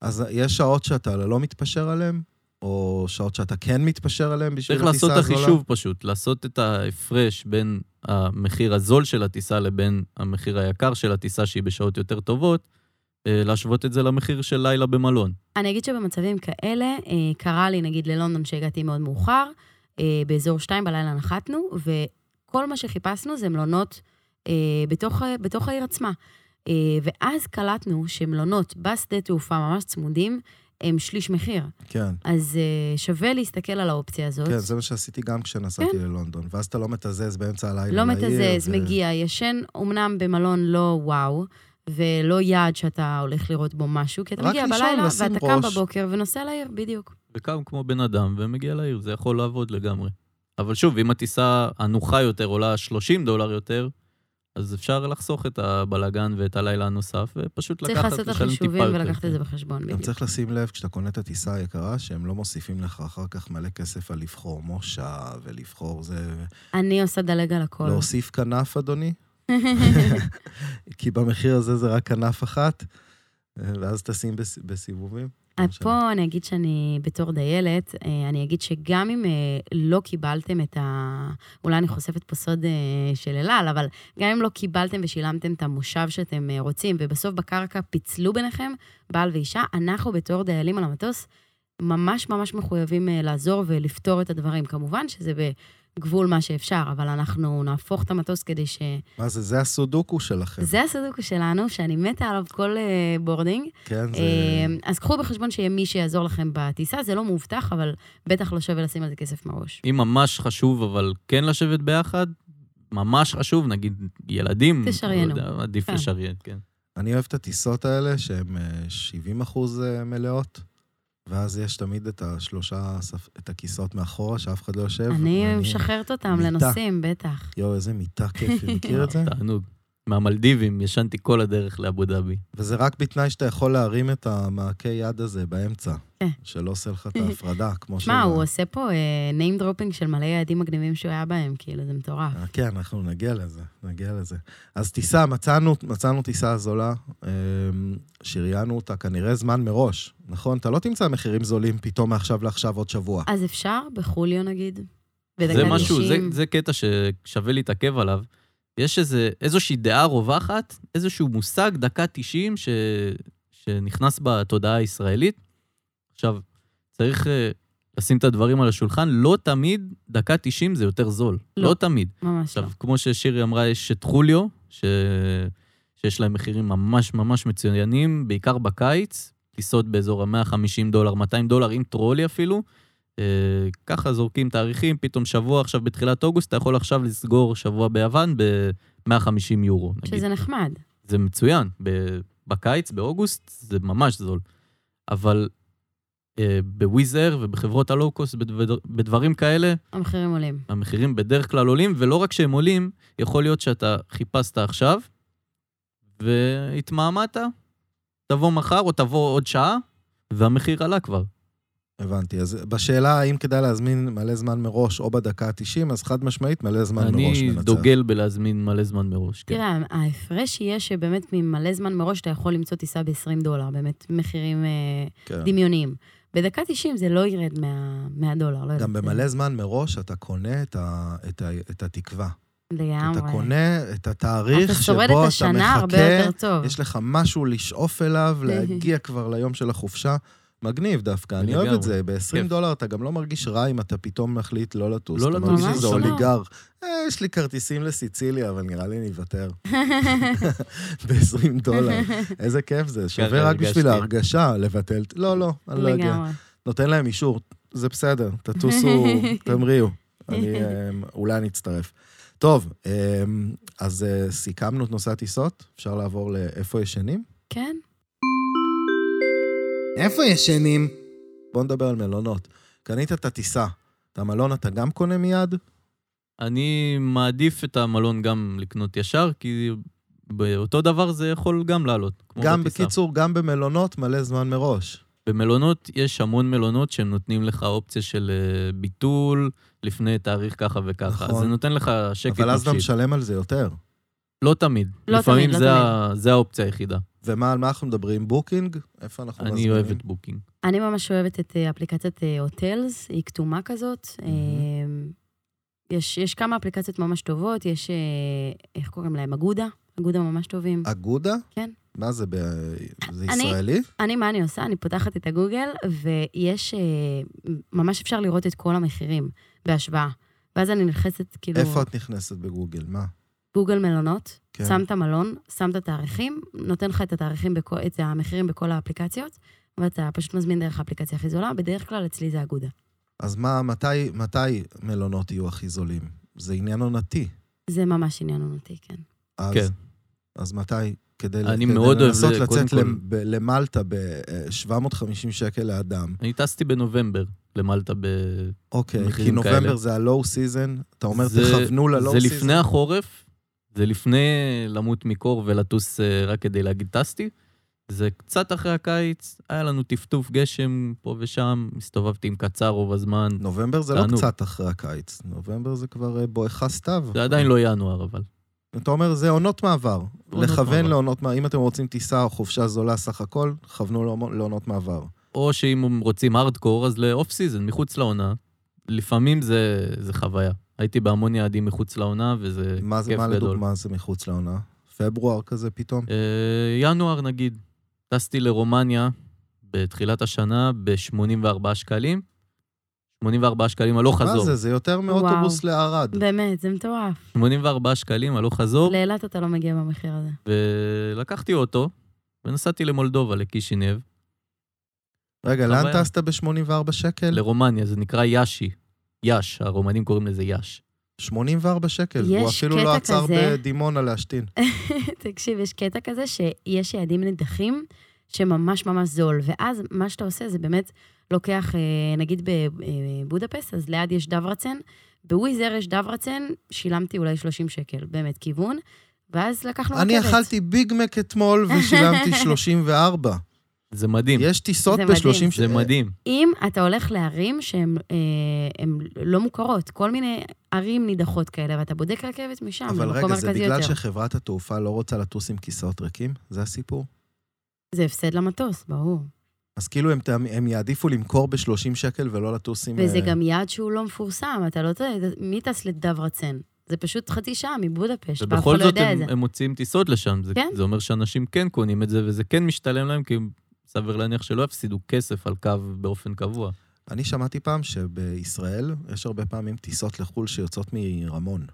אז יש שעות שאתה לא מתפשר עליהן, או שעות שאתה כן מתפשר עליהן בשביל צריך הטיסה לעשות את הזולה? החישוב פשוט, לעשות את ההפרש בין המחיר הזול של הטיסה לבין המחיר היקר של הטיסה, שהיא בשעות יותר טובות, להשוות את זה למחיר של לילה במלון. אני אגיד שבמצבים כאלה, אה, קרה לי, נגיד, ללונדון שהגעתי מאוד מאוחר, אה, באזור שתיים בלילה נחתנו, וכל מה שחיפשנו זה מלונות אה, בתוך, בתוך העיר עצמה. אה, ואז קלטנו שמלונות בשדה תעופה ממש צמודים, הם שליש מחיר. כן, אז אה, שווה להסתכל על האופציה הזאת. כן, זה מה שעשיתי גם כשנסעתי ללונדון. ואז אתה לא מתזז באמצע הלילה לא לעיר, מתזז, ו- מגיע, ישן אומנם במלון לא וואו, ולא יעד שאתה הולך לראות בו משהו, כי אתה מגיע לישון, בלילה, ואתה קם ראש. בבוקר ונוסע לעיר, בדיוק. וקם כמו בן אדם ומגיע לעיר, זה יכול לעבוד לגמרי. אבל שוב, אם הטיסה הנוחה יותר עולה 30 דולר יותר, אז אפשר לחסוך את הבלגן ואת הלילה הנוסף, ופשוט צריך לקחת, לעשות את לשלם טיפה החישובים יותר. ולקחת את זה כן. בחשבון, גם בדיוק. צריך לשים לב, כשאתה קונה את הטיסה היקרה, שהם לא מוסיפים לך אחר כך מלא כסף על לבחור מושב ולבחור זה... אני עושה דלג על הכל. להוסיף כנף, אדוני? <laughs> כי במחיר הזה זה רק כנף אחת, ואז טסים בס- בסיבובים. משנה. פה אני אגיד שאני בתור דיילת, אה, אני אגיד שגם אם אה, לא קיבלתם את ה... אולי אני חושפת פה סוד אה, של אלעל, אבל גם אם לא קיבלתם ושילמתם את המושב שאתם אה, רוצים, ובסוף בקרקע פיצלו ביניכם, בעל ואישה, אנחנו בתור דיילים על המטוס, ממש ממש מחויבים אה, לעזור ולפתור את הדברים. כמובן שזה בגבול מה שאפשר, אבל אנחנו נהפוך את המטוס כדי ש... מה זה, זה הסודוקו שלכם. זה הסודוקו שלנו, שאני מתה עליו כל אה, boarding. כן, זה... אה, אז קחו בחשבון שיהיה מי שיעזור לכם בטיסה, זה לא מאובטח, אבל בטח לא שווה לשים על זה כסף מראש. אם ממש חשוב, אבל כן לשבת ביחד, ממש חשוב, נגיד ילדים, תשריינו. לא יודע, עדיף כן. לשריין, כן. אני אוהב את הטיסות האלה, שהן אה, 70 אחוז מלאות, ואז יש תמיד את השלושה, את הכיסאות מאחורה, שאף אחד לא יושב. אני משחררת אותם. לנוסעים, בטח. יואו, איזה מיטה כיפי, מכיר את זה? תענוג. מהמלדיבים, ישנתי כל הדרך לאבו דאבי. וזה רק בתנאי שאתה יכול להרים את המעקה יד הזה באמצע, כן. שלא עושה לך את <laughs> ההפרדה, כמו שמע, הוא עושה פה אה, name dropping של מלא יעדים מגניבים שהוא היה בהם, כאילו, זה מטורף. אה, כן, אנחנו נגיע לזה, נגיע לזה. אז טיסה, מצאנו, מצאנו טיסה זולה, אה, שריינו אותה כנראה זמן מראש, נכון? אתה לא תמצא מחירים זולים פתאום מעכשיו לעכשיו עוד שבוע. אז אפשר, בחוליו נגיד. זה משהו, זה, 90. זה קטע ששווה להתעכב עליו. יש איזה, איזושהי דעה רווחת, איזשהו מושג, דקה 90, ש, שנכנס בתודעה הישראלית. עכשיו, צריך uh, לשים את הדברים על השולחן, לא תמיד דקה 90 זה יותר זול. לא. לא, לא תמיד. ממש לא. עכשיו, כמו ששירי אמרה, יש את חוליו, ש... שיש להם מחירים ממש ממש מצוינים, בעיקר בקיץ, טיסות באזור ה-150 דולר, 200 דולר, עם טרולי אפילו. אה, ככה זורקים תאריכים, פתאום שבוע עכשיו בתחילת אוגוסט, אתה יכול עכשיו לסגור שבוע ביוון ב-150 יורו, נגיד. שזה נחמד. זה מצוין. בקיץ, באוגוסט, זה ממש זול. אבל אה, בוויז אייר ובחברות הלואו-קוסט, בדבר, בדברים כאלה, המחירים עולים. המחירים בדרך כלל עולים, ולא רק שהם עולים, יכול להיות שאתה חיפשת עכשיו, והתמהמת, תבוא מחר או תבוא עוד שעה, והמחיר עלה כבר. הבנתי. אז בשאלה האם כדאי להזמין מלא זמן מראש או בדקה ה-90, אז חד משמעית מלא זמן מראש אני מנצח. דוגל בלהזמין מלא זמן מראש, כן. תראה, ההפרש יהיה שבאמת ממלא זמן מראש אתה יכול למצוא טיסה ב-20 דולר, באמת מחירים אה, כן. דמיוניים. בדקה 90 זה לא ירד מה- מהדולר, לא יודעת. גם זה- במלא זמן מראש אתה קונה את, ה, את, ה, את התקווה. לגמרי. אתה קונה את התאריך אתה שבו שורד אתה את השנה הרבה מחכה, יותר טוב. יש לך משהו לשאוף אליו, <laughs> להגיע כבר ליום של החופשה. מגניב דווקא, אני אוהב את. זה. ב-20 כיף. דולר אתה גם לא מרגיש רע אם אתה פתאום מחליט לא לטוס. לא אתה לטוס. מרגיש ממש שזה לא. אוליגר. אה, יש לי כרטיסים לסיציליה, אבל נראה לי אני אוותר. <laughs> ב-20 דולר. איזה כיף זה. שווה רק בשביל. ההרגשה לבטל. לא, לא, אני לא אגיע. נותן להם אישור, זה בסדר, תטוסו, <laughs> תמריאו. אני, אמ, אולי אני אצטרף. טוב, אמ, אז אה, סיכמנו את נושא הטיסות, אפשר לעבור לאיפה ישנים? כן. איפה ישנים? בוא נדבר על מלונות. קנית את הטיסה, את המלון אתה גם קונה מיד? אני מעדיף את המלון גם לקנות ישר, כי באותו דבר זה יכול גם לעלות. גם בטיסה. בקיצור, גם במלונות מלא זמן מראש. במלונות, יש המון מלונות שהם נותנים לך אופציה של אה, ביטול לפני תאריך ככה וככה. נכון. אז זה נותן לך שקט אבל אז אתה נפשי. משלם על זה יותר. לא תמיד. לא לפעמים תמיד, לא זה, ה... זה האופציה היחידה. ומה, על מה אנחנו מדברים? בוקינג? איפה אנחנו אני מזמינים? אוהב את בוקינג. אני ממש אוהבת את אה, אפליקציית הוטלס, היא כתומה כזאת. אה, יש, יש כמה אפליקציות ממש טובות, יש, אה, איך קוראים להם? אגודה? אגודה ממש טובים. אגודה? כן. מה זה, ב... זה אני- ישראלי? אני, מה אני עושה? אני פותחת את הגוגל, ויש, אה, ממש אפשר לראות את כל המחירים בהשוואה. ואז אני נכנסת, כאילו, איפה את נכנסת בגוגל? מה? גוגל מלונות, כן. שם את המלון, שם את התאריכים, נותן לך את התאריכים, בכל, את המחירים בכל האפליקציות, ואתה פשוט מזמין דרך האפליקציה הכי זולה, בדרך כלל אצלי זה אגודה. אז מה, מתי, מתי מלונות יהיו הכי זולים? זה עניין עונתי. זה ממש עניין עונתי, כן. אז, כן. אז מתי? כדי, אני כדי מאוד אוהב לנסות זה, לצאת קודם כל. למלטה ב-750 שקל לאדם. אני טסתי בנובמבר למלטה ב... אוקיי, כי נובמבר כאלה. זה ה low season, אתה אומר זה- תכוונו ל low זה season. לפני החורף, זה לפני למות מקור ולטוס אה, רק כדי להגיד טסתי. זה קצת אחרי הקיץ, היה לנו טפטוף גשם פה ושם, הסתובבתי עם קצר רוב הזמן. נובמבר זה לא תענוג. קצת אחרי הקיץ, נובמבר זה כבר אה, בואכה סתיו. זה עדיין לא ינואר, אבל. אתה אומר, זה עונות מעבר. עונות לכוון מעבר. לעונות מעבר. אם אתם רוצים טיסה או חופשה זולה סך הכל, כוונו לעונות- מעבר. או שאם רוצים הארדקור, אז ל off season, מחוץ לעונה. לפעמים זה, זה חוויה. הייתי בהמון יעדים מחוץ לעונה, וזה מה זה, כיף מה גדול. לדוגמה זה מחוץ לעונה? פברואר כזה פתאום? אה, ינואר נגיד, טסתי לרומניה בתחילת השנה ב-84 שקלים. 84 שקלים הלוך מה חזור. זה? זה יותר מאוטובוס לערד. באמת, זה מטורף. 84 שקלים הלוך חזור, לאילת אתה לא מגיע במחיר הזה. ולקחתי אוטו, ונסעתי למולדובה, לקישינב, רגע, לאן. טסת ב-84 שקל? לרומניה, זה נקרא יאשי. יאש, הרומנים קוראים לזה יאש. 84 שקל. הוא אפילו לא עצר כזה. בדימונה להשתין. <laughs> תקשיב, יש קטע כזה שיש יעדים נדחים שממש ממש זול, ואז מה שאתה עושה זה באמת לוקח, אה, נגיד בבודפסט, אז ליד יש דברצן, בוויזר יש דברצן, שילמתי אולי 30 שקל, באמת כיוון, ואז לקחנו רכבת. אני אכלתי ביג מק אתמול ושילמתי <laughs> 34. זה מדהים, יש טיסות זה מדהים. ב-30 זה מדהים. אם אתה הולך לערים שהן אה, לא מוכרות, כל מיני ערים נידחות כאלה, ואתה בודק רכבת משם, אבל למקום רגע, זה מרכזי בגלל יותר. שחברת התעופה לא רוצה לטוס עם כיסאות ריקים? זה הסיפור? זה הפסד למטוס, ברור. אז כאילו הם, הם יעדיפו למכור ב-30 שקל ולא לטוס עם... וזה אה, גם יעד שהוא לא מפורסם, אתה לא יודע, מי טס לדברצן? זה פשוט חצי שעה מבודפשט, ואף אחד ובכל לא זאת יודע את הם, זה. הם מוציאים טיסות לשם. זה, כן. זה אומר שאנשים כן קונים את זה, וזה כן משתלם להם, כי סביר להניח שלא יפסידו כסף על קו באופן קבוע. אני שמעתי פעם שבישראל יש הרבה פעמים טיסות לחו"ל שיוצאות מרמון.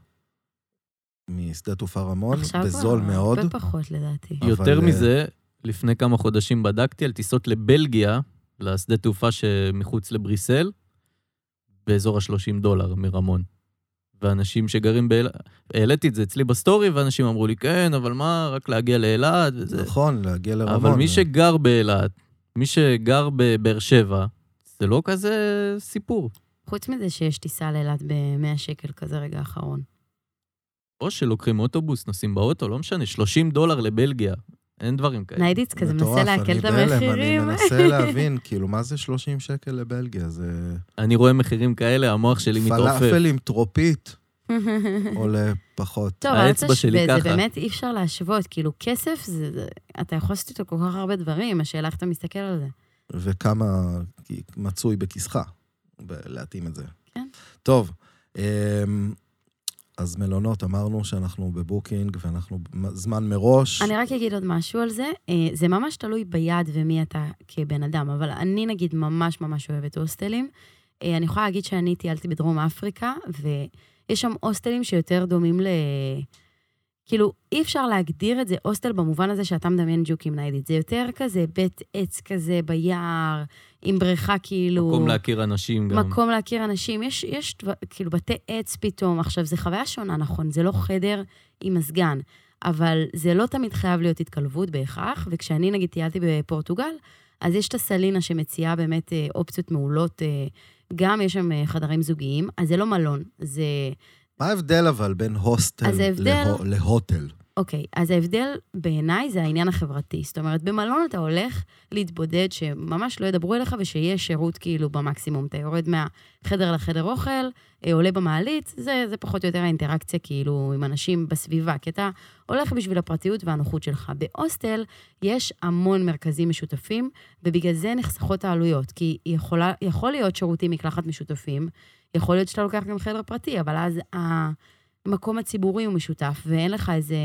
משדה תעופה רמון, עכשיו בזול כבר מאוד. הרבה פחות לדעתי. אבל, יותר אה, מזה, לפני כמה חודשים בדקתי על טיסות לבלגיה, לשדה תעופה שמחוץ לבריסל, באזור ה-30 דולר מרמון. ואנשים שגרים באילת, העליתי את זה אצלי בסטורי, ואנשים אמרו לי, כן, אבל מה, רק להגיע לאילת וזה. נכון, להגיע לרמון. אבל מי שגר באילת, מי שגר בבאר שבע, זה לא כזה סיפור. חוץ מזה שיש טיסה לאילת ב-100 שקל כזה רגע האחרון. או שלוקחים אוטובוס, נוסעים באוטו, לא משנה, 30 דולר לבלגיה, אין דברים כאלה. ניידיץ כזה מנסה להקל את המחירים. אני מנסה <laughs> להבין, כאילו, מה זה 30 שקל לבלגיה? זה... אני רואה מחירים כאלה, המוח שלי מתעופף. פלאפל עם טרופית <laughs> עולה פחות. טוב, אל האצבע שלי תשווה, זה ככה. באמת אי אפשר להשוות. כאילו, כסף, זה, זה, אתה יכול לעשות איתו כל כך הרבה דברים, השאלה איך אתה מסתכל על זה. וכמה מצוי בכיסך, להתאים את זה. כן. טוב, אמ, אז מלונות, אמרנו שאנחנו בבוקינג ואנחנו זמן מראש. אני רק אגיד עוד משהו על זה. אה, זה ממש תלוי ביעד ומי אתה כבן אדם, אבל אני נגיד ממש ממש אוהבת הוסטלים. אה, אני יכולה להגיד שאני טיילתי בדרום אפריקה, ויש שם הוסטלים שיותר דומים ל... כאילו, אי אפשר להגדיר את זה הוסטל במובן הזה שאתה מדמיין ג'וקים ניידית. זה יותר כזה בית עץ כזה ביער, עם בריכה כאילו... מקום להכיר אנשים גם. מקום להכיר אנשים. יש, יש כאילו בתי עץ פתאום. עכשיו, זו חוויה שונה, נכון, זה לא חדר עם מזגן, אבל זה לא תמיד חייב להיות התקלבות בהכרח, וכשאני נגיד טיילתי בפורטוגל, אז יש את הסלינה שמציעה באמת אה, אופציות מעולות, אה, גם יש שם אה, חדרים זוגיים, אז זה לא מלון, זה... מה ההבדל אבל בין הוסטל ההבדל... לה... להוטל? אוקיי, okay, אז ההבדל בעיניי זה העניין החברתי. זאת אומרת, במלון אתה הולך להתבודד, שממש לא ידברו אליך ושיש שירות כאילו במקסימום. אתה יורד מהחדר לחדר אוכל, אה, עולה במעלית, זה, זה פחות או יותר האינטראקציה כאילו עם אנשים בסביבה, כי אתה הולך בשביל הפרטיות והנוחות שלך. בהוסטל יש המון מרכזים משותפים, ובגלל זה נחסכות העלויות, כי יכולה, יכול להיות שירותים מקלחת משותפים, יכול להיות שאתה לוקח גם חדר פרטי, אבל אז המקום הציבורי הוא משותף, ואין לך איזה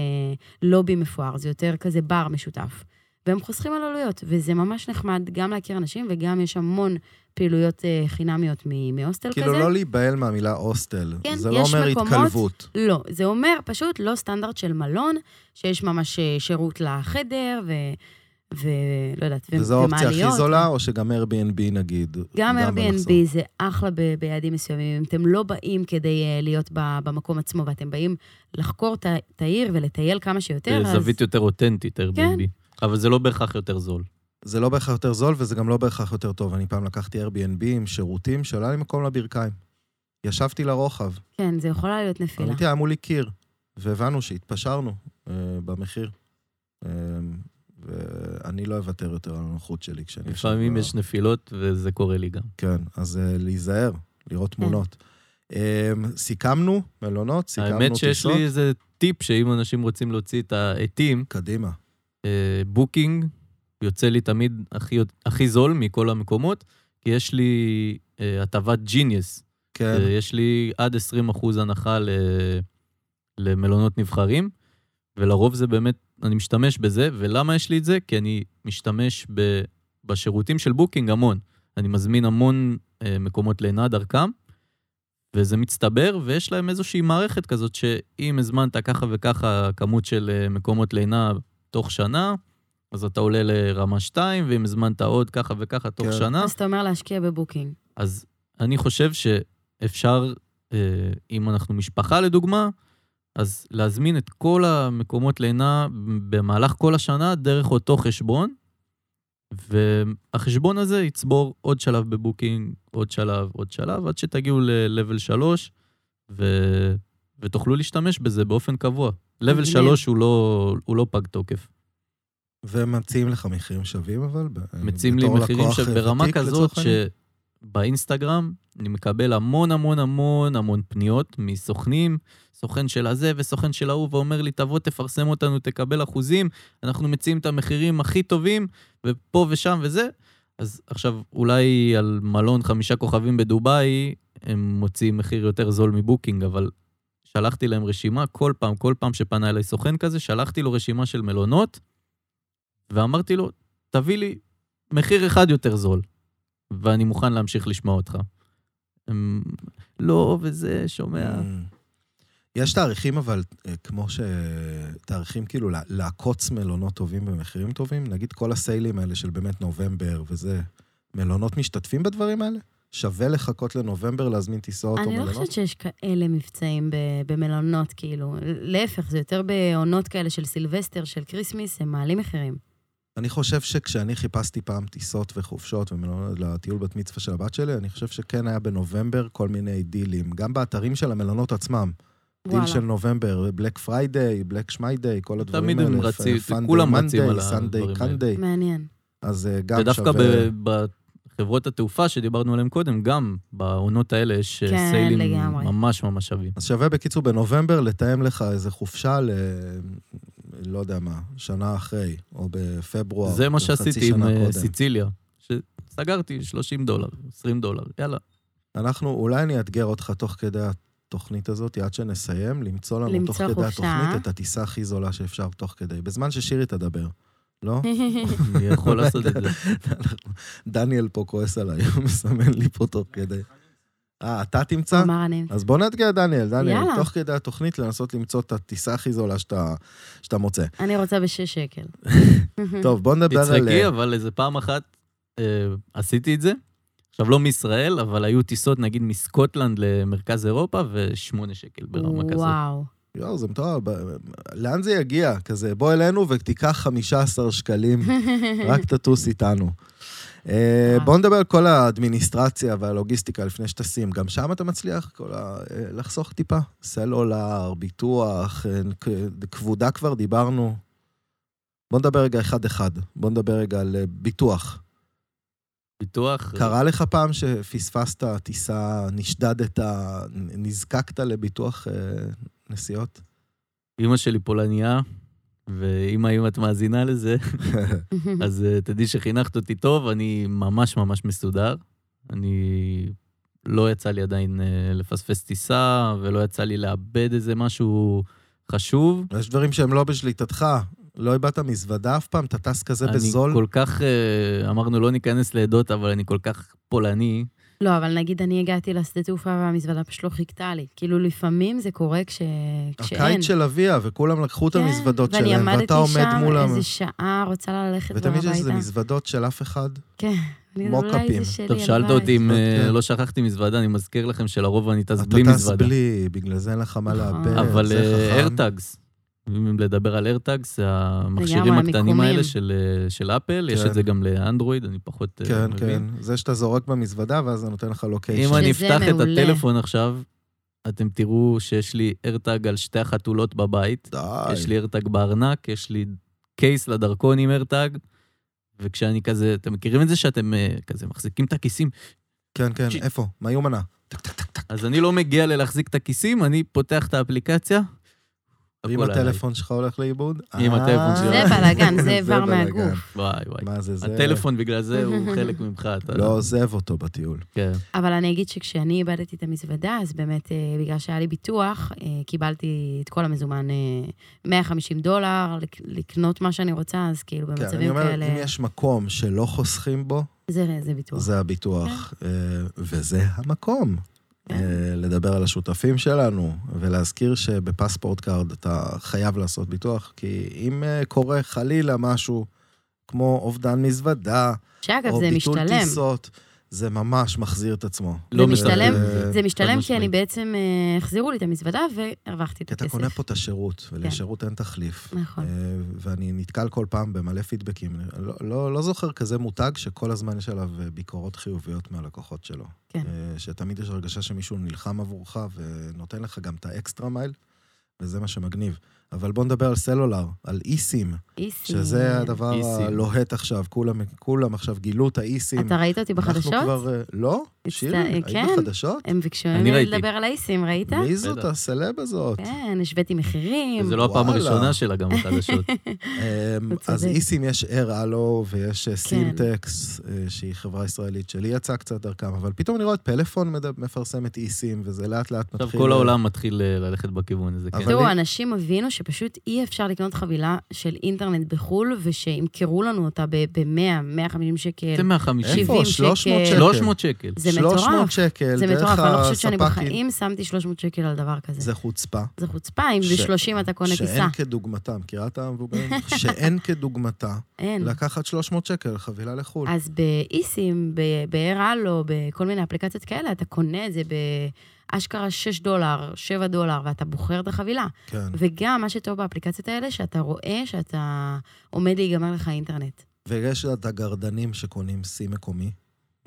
לובי מפואר, זה יותר כזה בר משותף. והם חוסכים על עלויות, וזה ממש נחמד גם להכיר אנשים, וגם יש המון פעילויות אה, חינמיות מהוסטל כאילו כזה. כאילו לא להיבהל מהמילה הוסטל. כן, זה לא אומר מקומות, התקלבות. לא, זה אומר פשוט לא סטנדרט של מלון, שיש ממש אה, שירות לחדר, ו... ולא יודעת, ומעליות. וזו האופציה הכי זולה, או שגם Airbnb נגיד? גם Airbnb זה אחלה ב- ביעדים מסוימים. אם אתם לא באים כדי uh, להיות ב- במקום עצמו, ואתם באים לחקור את העיר ולטייל כמה שיותר, אז... זווית יותר אותנטית, Airbnb. כן. אבל זה לא בהכרח יותר זול. זה לא בהכרח יותר זול, וזה גם לא בהכרח יותר טוב. אני פעם לקחתי Airbnb עם שירותים היה לי מקום לברכיים. ישבתי לרוחב. כן, זה יכולה להיות נפילה. אמיתי, היה מולי קיר, והבנו שהתפשרנו uh, במחיר. Uh, ואני לא אוותר יותר על הנוחות שלי כשאני... לפעמים יש נפילות, וזה קורה לי גם. כן, אז uh, להיזהר, לראות כן. תמונות. Um, סיכמנו מלונות, סיכמנו טיסות. האמת שיש לי איזה טיפ, שאם אנשים רוצים להוציא את העטים... קדימה. בוקינג יוצא לי תמיד הכי, הכי זול מכל המקומות, כי יש לי הטבת ג'יניוס. כן. יש לי עד 20 אחוז הנחה ל, למלונות נבחרים, ולרוב זה באמת אני משתמש בזה, ולמה יש לי את זה? כי אני משתמש ב, בשירותים של בוקינג המון. אני מזמין המון אה, מקומות לינה דרכם, וזה מצטבר, ויש להם איזושהי מערכת כזאת, שאם הזמנת ככה וככה כמות של אה, מקומות לינה תוך שנה, אז אתה עולה לרמה 2, ואם הזמנת עוד ככה וככה תוך כן. שנה... אז אתה אומר להשקיע בבוקינג. אז אני חושב שאפשר, אה, אם אנחנו משפחה לדוגמה, אז להזמין את כל המקומות לינה במהלך כל השנה דרך אותו חשבון, והחשבון הזה יצבור עוד שלב בבוקינג, עוד שלב, עוד שלב, עד שתגיעו ל-level 3, ו... ותוכלו להשתמש בזה באופן קבוע. level 3 הוא לא, הוא לא פג תוקף. ומציעים לך מחירים שווים, אבל? מציעים לי מחירים שווים ברמה כזאת שבאינסטגרם אני מקבל המון המון המון המון פניות מסוכנים, סוכן של הזה וסוכן של ההוא, ואומר לי, תבוא, תפרסם אותנו, תקבל אחוזים, אנחנו מציעים את המחירים הכי טובים, ופה ושם וזה. אז עכשיו, אולי על מלון חמישה כוכבים בדובאי, הם מוציאים מחיר יותר זול מבוקינג, אבל שלחתי להם רשימה, כל פעם, כל פעם שפנה אליי סוכן כזה, שלחתי לו רשימה של מלונות, ואמרתי לו, תביא לי מחיר אחד יותר זול, ואני מוכן להמשיך לשמוע אותך. הם לא, וזה, שומע. Mm. יש תאריכים, אבל אה, כמו ש... תאריכים כאילו לעקוץ מלונות טובים במחירים טובים, נגיד כל הסיילים האלה של באמת נובמבר וזה, מלונות משתתפים בדברים האלה? שווה לחכות לנובמבר להזמין טיסות או מלונות? אני לא חושבת שיש כאלה מבצעים במלונות, כאילו. להפך, זה יותר בעונות כאלה של סילבסטר, של כריסמיס, הם מעלים מחירים. אני חושב שכשאני חיפשתי פעם טיסות וחופשות ומלונות לטיול בת מצווה של הבת שלי, אני חושב שכן היה בנובמבר כל מיני דילים, גם באתרים של המלונות עצמם. דיל של נובמבר, Black Friday, Black שמיידיי, כל הדברים האלה. תמיד הם רצים, כולם רצים על הדברים האלה. מעניין. אז אה, גם שווה... ודווקא בחברות התעופה שדיברנו עליהן קודם, גם בעונות האלה יש אה, כן, סיילים לגמרי. ממש ממש שווים. אז שווה בקיצור בנובמבר לתאם לך איזה חופשה ל... לא יודע מה, שנה אחרי, או בפברואר, זה מה שעשיתי עם אה, סיציליה, שסגרתי 30 דולר, 20 דולר, יאללה. אנחנו, אולי אני אאתגר אותך תוך כדי התוכנית הזאת, עד שנסיים, למצוא לנו למצוא תוך כדי חופשה. התוכנית את הטיסה הכי זולה שאפשר תוך כדי, בזמן ששירי תדבר. לא? <laughs> אני יכול לעשות את זה. <laughs> דניאל פה כועס עליי, הוא <laughs> מסמן לי פה תוך כדי. אה, אתה תמצא? אמר אני. אז בוא נאתגר דניאל, דניאל, יאללה. תוך כדי התוכנית לנסות למצוא את הטיסה הכי זולה שאתה, שאתה מוצא. אני רוצה בשש שקל. טוב, בוא נדבר על... תצחקי, אבל איזה פעם אחת אה, עשיתי את זה. עכשיו, לא מישראל, אבל היו טיסות, נגיד, מסקוטלנד למרכז אירופה, ושמונה שקל ברמה כזאת. וואו. יואו, זה מטורף. לאן זה יגיע? כזה, בוא אלינו ותיקח 15 שקלים, <laughs> רק תטוס איתנו. אה, וואו. בוא נדבר על כל האדמיניסטרציה והלוגיסטיקה לפני שטסים. גם שם אתה מצליח כל ה... אה, לחסוך טיפה. סלולר, ביטוח, אה, כבודה כבר דיברנו. בוא נדבר רגע אחד-אחד. בוא נדבר רגע על אה, ביטוח. ביטוח, קרה לך פעם שפספסת טיסה, נשדדת, נזקקת לביטוח אה, נסיעות? אימא שלי פולניה, ואמא, אם את מאזינה לזה, <laughs> אז אה, תדעי שחינכת אותי טוב, אני ממש ממש מסודר. אני... לא יצא לי עדיין אה, לפספס טיסה, ולא יצא לי לאבד איזה משהו חשוב. יש דברים שהם לא בשליטתך. לא איבדת מזוודה אף פעם? אתה טס כזה בזול? אני כל כך, אה, אמרנו, לא ניכנס לעדות, אבל אני כל כך פולני. לא, אבל נגיד אני הגעתי לשדה תעופה והמזוודה פשוט לא חיכתה לי. כאילו, לפעמים זה קורה כש... כשאין. הקיץ של אביה, וכולם לקחו את כן, המזוודות ואני שלהם, ואתה עומד עמדתי מול שם ה... איזה שעה, רוצה ללכת כבר ותמיד יש איזה הביתה. מזוודות של אף אחד. כן. אני מוקאפים. טוב, שאלת. אותי אם אה, כן. לא שכחתי מזוודה, אני מזכיר לכם שלרוב אני טס אתה בלי טס מזוודה. בלי, בגלל זה אין לך מה נכון. לאבד. אבל זה חכם. איירטאגס, אם לדבר על איירטאגס, זה המכשירים הקטנים. האלה של, אה, של אפל, יש כן. את זה גם לאנדרואיד, אני פחות אה, כן, מבין. כן. זה שאתה זורק במזוודה, ואז זה נותן לך לוקיישן. אם אני אפתח את. הטלפון עכשיו, אתם תראו שיש לי איירטאג על שתי החתולות בבית, די. יש לי איירטאג בארנק, יש לי קייס לדרכון עם איירטאג, וכשאני כזה, אתם מכירים את זה שאתם אה, כזה מחזיקים את הכיסים? כן, כן. שיט. איפה? מה יומנה? אז אני לא מגיע ללהחזיק את הכיסים, אני פותח את האפליקציה. עליי. הטלפון שלך הולך לאיבוד? אם אה, הטלפון שלי זה בלאגן, זה איבר. מהגוף. וואי וואי. מה זה, זה... הטלפון בגלל זה הוא <laughs> חלק ממך, אתה לא עוזב אותו בטיול. כן. אבל אני אגיד שכשאני איבדתי את המזוודה, אז באמת, אה, בגלל שהיה לי ביטוח, אה, קיבלתי את כל המזומן, אה, 150 דולר, לק- לקנות מה שאני רוצה, אז כאילו כן, אני במצבים אומר, כאלה, אם יש מקום שלא חוסכים בו, זה זה ביטוח. זה הביטוח. אה, וזה המקום. אה, לדבר על השותפים שלנו, ולהזכיר שבפספורט קארד אתה חייב לעשות ביטוח, כי אם אה, קורה חלילה משהו, כמו אובדן מזוודה, שאגב, או זה ביטול משתלם. טיסות, זה ממש מחזיר את עצמו. לא משתלם, אה, זה משתלם כי. אני בעצם, אה, החזירו לי את המזוודה והרווחתי את כי אתה הכסף. קונה פה את השירות, ולשירות אין תחליף. נכון. אה, ואני נתקל כל פעם במלא פידבקים. לא, לא, לא זוכר כזה מותג שכל הזמן יש עליו אה, ביקורות חיוביות מהלקוחות שלו. כן. שתמיד יש הרגשה שמישהו נלחם עבורך ונותן לך גם את האקסטרה מייל, וזה מה שמגניב. אבל בוא נדבר על סלולר, על איסים, איסי. שזה הדבר איסים. הלוהט עכשיו. כולם, כולם עכשיו גילו את האיסים. אתה ראית אותי בחדשות? אנחנו כבר... אה, לא? שירי, היית כן. בחדשות? הם ביקשו אני ממני. לדבר על האיסים, ראית? מי זאת. הסלב הזאת? כן, השוויתי מחירים. וזה לא הפעם. הראשונה שלה גם בחדשות. <laughs> אמ, אז. איסים יש אר הלו ויש כן. אה, סינטקס, אה, שהיא חברה ישראלית שלי יצאה קצת דרכם, אבל פתאום אני רואה את פלאפון את איסים, וזה לאט לאט מתחיל... עכשיו כל העולם מתחיל אה, ללכת בכיוון הזה, כן. תראו, אנשים הבינו שפשוט אי אפשר לקנות חבילה של אינטרנט בחו"ל, ושימכרו לנו אותה ב-100, 150 שקל. זה 150. איפה? 70 300 שקל. שקל. 300 שקל. זה 300 מטורף. שקל, זה דרך מטורף, אני לא חושבת שאני הספקים. בחיים שמתי 300 שקל על דבר כזה. זה חוצפה. זה חוצפה, אם ש- ב-30 אתה קונה טיסה. שאין כדוגמתה, מכירה את המבוגרים? <laughs> שאין כדוגמתה אין. לקחת 300 שקל חבילה לחו"ל. אז באיסים, ב- ב-AirAllo, בכל מיני אפליקציות כאלה, אתה קונה את זה באשכרה 6 דולר, 7 דולר, ואתה בוחר את החבילה. כן. וגם מה שטוב באפליקציות האלה, שאתה רואה שאתה עומד להיגמר לך אינטרנט. ויש את הגרדנים שקונים שיא מקומי.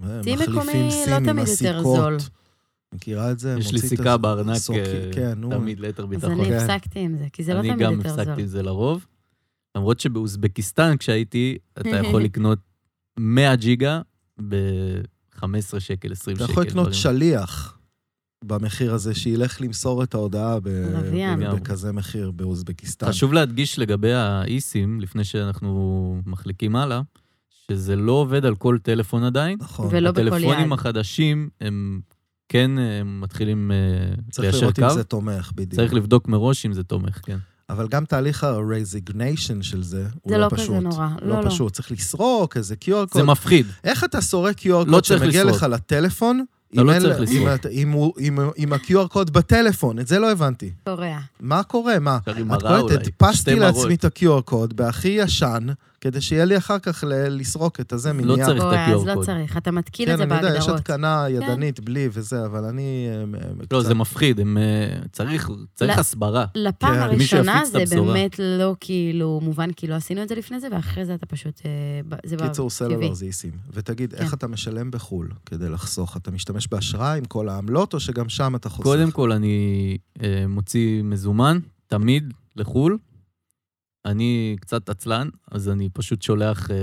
שיא מחליפים מקומי לא עם תמיד יותר. זול. מכירה את זה? יש לי סיכה בארנק אה, כן. תמיד ליתר אז ביטחון. אני כן. הפסקתי עם זה, כי זה לא אני תמיד גם יותר זול. הפסקתי את זה לרוב. למרות שבאוזבקיסטן כשהייתי, אתה <laughs> יכול לקנות 100 ג'יגה ב-15 שקל, 20 אתה שקל. יכול לקנות דברים. שליח במחיר הזה, שילך למסור את ההודעה ב-. ב-. בכזה מחיר באוזבקיסטן. חשוב להדגיש לגבי האיסים, לפני שאנחנו מחליקים הלאה, שזה לא עובד על כל טלפון עדיין. נכון. ולא בכל יד. הטלפונים החדשים הם כן אה, מתחילים אה, צריך ליישר לראות קו. אם זה תומך, בדיוק. צריך לבדוק מראש אם זה תומך, כן. אבל גם תהליך ה-resignation של זה, הוא זה לא לא כזה פשוט. נורא. לא לא, לא. פשוט. צריך לסרוק איזה QR זה קוד. מפחיד. איך אתה סורק QR לא קוד צריך שמגיע לסרוק. לך לטלפון? אתה לא צריך אם לסרוק. אם ה-QR קוד בטלפון, את זה לא הבנתי. קורע. מה קורה? מה? עם את קולטת, אולי. הדפסתי לעצמי. את ה-QR קוד בהכי ישן, כדי שיהיה לי אחר כך ל- לסרוק את הזה לא מנייר. צריך. את אז ה-QR לא קוד. צריך. אתה מתקין את כן, זה אני יודע, יש בהגדרות. התקנה ידנית בלי וזה, אבל אני... אה, אה, לא, קצת- זה מפחיד, הם... אה, צריך צריך לא. הסברה. לפעם כן, הראשונה את זה הבשורה. באמת לא כאילו מובן, כי לא עשינו את זה לפני זה, ואחרי זה אתה פשוט... זה קיצור, סלולר. זה איסים. ותגיד, כן. איך אתה משלם בחו"ל כדי לחסוך? אתה משתמש באשראי עם כל העמלות, או שגם שם אתה חוסך? קודם כל, אני אה, מוציא מזומן, תמיד, לחו"ל. אני קצת עצלן, אז אני פשוט שולח אה,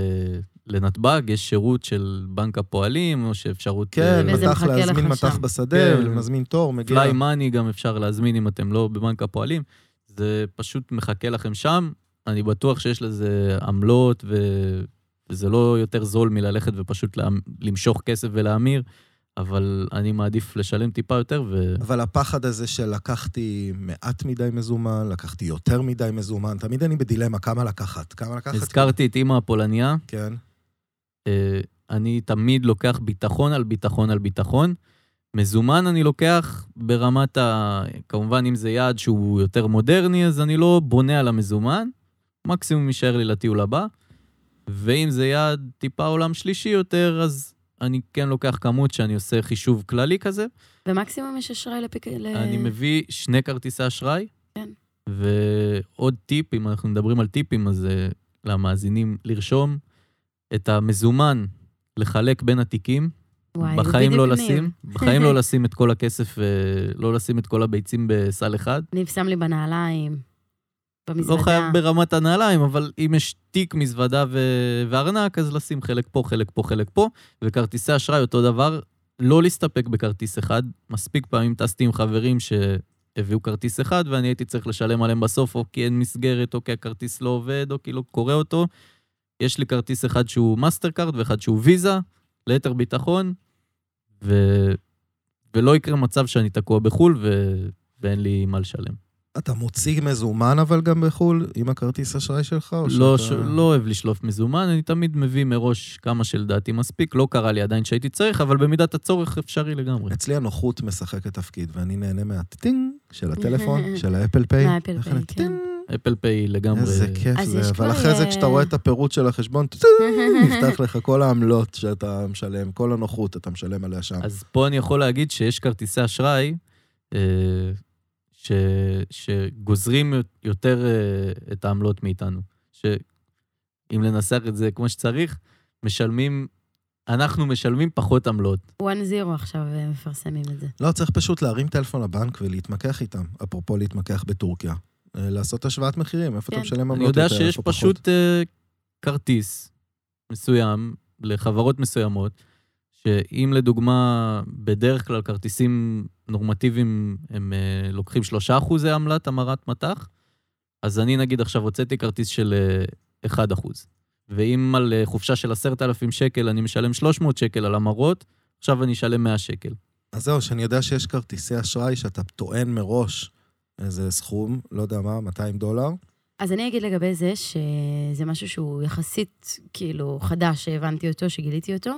לנתב"ג, יש שירות של בנק הפועלים, או שאפשרות... כן, וזה מטח להזמין מטח שם. בשדה, כן. מזמין תור, מגיע... פליי מאני גם אפשר להזמין אם אתם לא בבנק הפועלים. זה פשוט מחכה לכם שם. אני בטוח שיש לזה עמלות, ו... וזה לא יותר זול מללכת ופשוט לה... למשוך כסף ולהמיר, אבל אני מעדיף לשלם טיפה יותר, ו... אבל הפחד הזה של לקחתי מעט מדי מזומן, לקחתי יותר מדי מזומן, תמיד אני בדילמה כמה לקחת, כמה לקחת. הזכרתי את אימא הפולניה, כן. אה, אני תמיד לוקח ביטחון על ביטחון על ביטחון. מזומן אני לוקח ברמת ה... כמובן, אם זה יעד שהוא יותר מודרני, אז אני לא בונה על המזומן, מקסימום יישאר לי לטיול הבא. ואם זה יעד טיפה עולם שלישי יותר, אז אני כן לוקח כמות שאני עושה חישוב כללי כזה. ומקסימום יש אשראי לפיק... אני מביא שני כרטיסי אשראי. כן. ועוד טיפ, אם אנחנו מדברים על טיפים, אז אה, למאזינים לרשום את המזומן, לחלק בין התיקים. וואי, בחיים לא. לשים, בחיים לא לשים את כל הכסף, ולא לשים את כל הביצים בסל אחד. ניב שם לי בנעליים, במזוודה. לא חייב ברמת הנעליים, אבל אם יש תיק, מזוודה ו- וארנק, אז לשים חלק פה, חלק פה, חלק פה. וכרטיסי אשראי, אותו דבר, לא להסתפק בכרטיס אחד. מספיק פעמים טסתי עם חברים שהביאו כרטיס אחד, ואני הייתי צריך לשלם עליהם בסוף, או כי אין מסגרת, או כי הכרטיס לא עובד, או כי לא קורא אותו. יש לי כרטיס אחד שהוא מאסטר קארד ואחד שהוא ויזה, ליתר ביטחון, ו... ולא יקרה מצב שאני תקוע בחו"ל ו... ואין לי מה לשלם. אתה מוציא מזומן אבל גם בחו"ל עם הכרטיס אשראי שלך? או לא, שאתה... ש... לא אוהב לשלוף מזומן, אני תמיד מביא מראש כמה שלדעתי מספיק. לא קרה לי עדיין שהייתי צריך, אבל במידת הצורך אפשרי לגמרי. אצלי הנוחות משחקת תפקיד, ואני נהנה מהטינג של הטלפון, <laughs> של ה Apple Pay. מה Apple Pay, כן. אפל פיי לגמרי. איזה כיף זה, אבל אחרי זה אה, כשאתה רואה את הפירוט של החשבון, <laughs> נפתח לך כל העמלות שאתה משלם, כל הנוחות אתה משלם עליה שם. אז פה אני יכול להגיד שיש כרטיסי אשראי אה, ש... שגוזרים יותר אה, את העמלות מאיתנו. שאם לנסח את זה כמו שצריך, משלמים, אנחנו משלמים פחות עמלות. 1-0 עכשיו אה, מפרסמים את זה. לא, צריך פשוט להרים טלפון לבנק ולהתמקח איתם. אפרופו להתמקח בטורקיה. אה, לעשות השוואת מחירים, איפה אתה כן. משלם עמלות אני יודע יותר, שיש איפה פחות. פשוט אה, כרטיס מסוים לחברות מסוימות, שאם לדוגמה, בדרך כלל כרטיסים נורמטיביים הם אה, לוקחים 3% עמלת המרת מטח, אז אני נגיד עכשיו הוצאתי כרטיס של אה, 1%. ואם על אה, חופשה של 10,000 שקל אני משלם 300 שקל על המרות, עכשיו אני אשלם 100 שקל. אז זהו, שאני יודע שיש כרטיסי אשראי שאתה טוען מראש איזה סכום, לא יודע מה, 200 דולר. אז אני אגיד לגבי זה, שזה משהו שהוא יחסית, כאילו, חדש, שהבנתי אותו, שגיליתי אותו,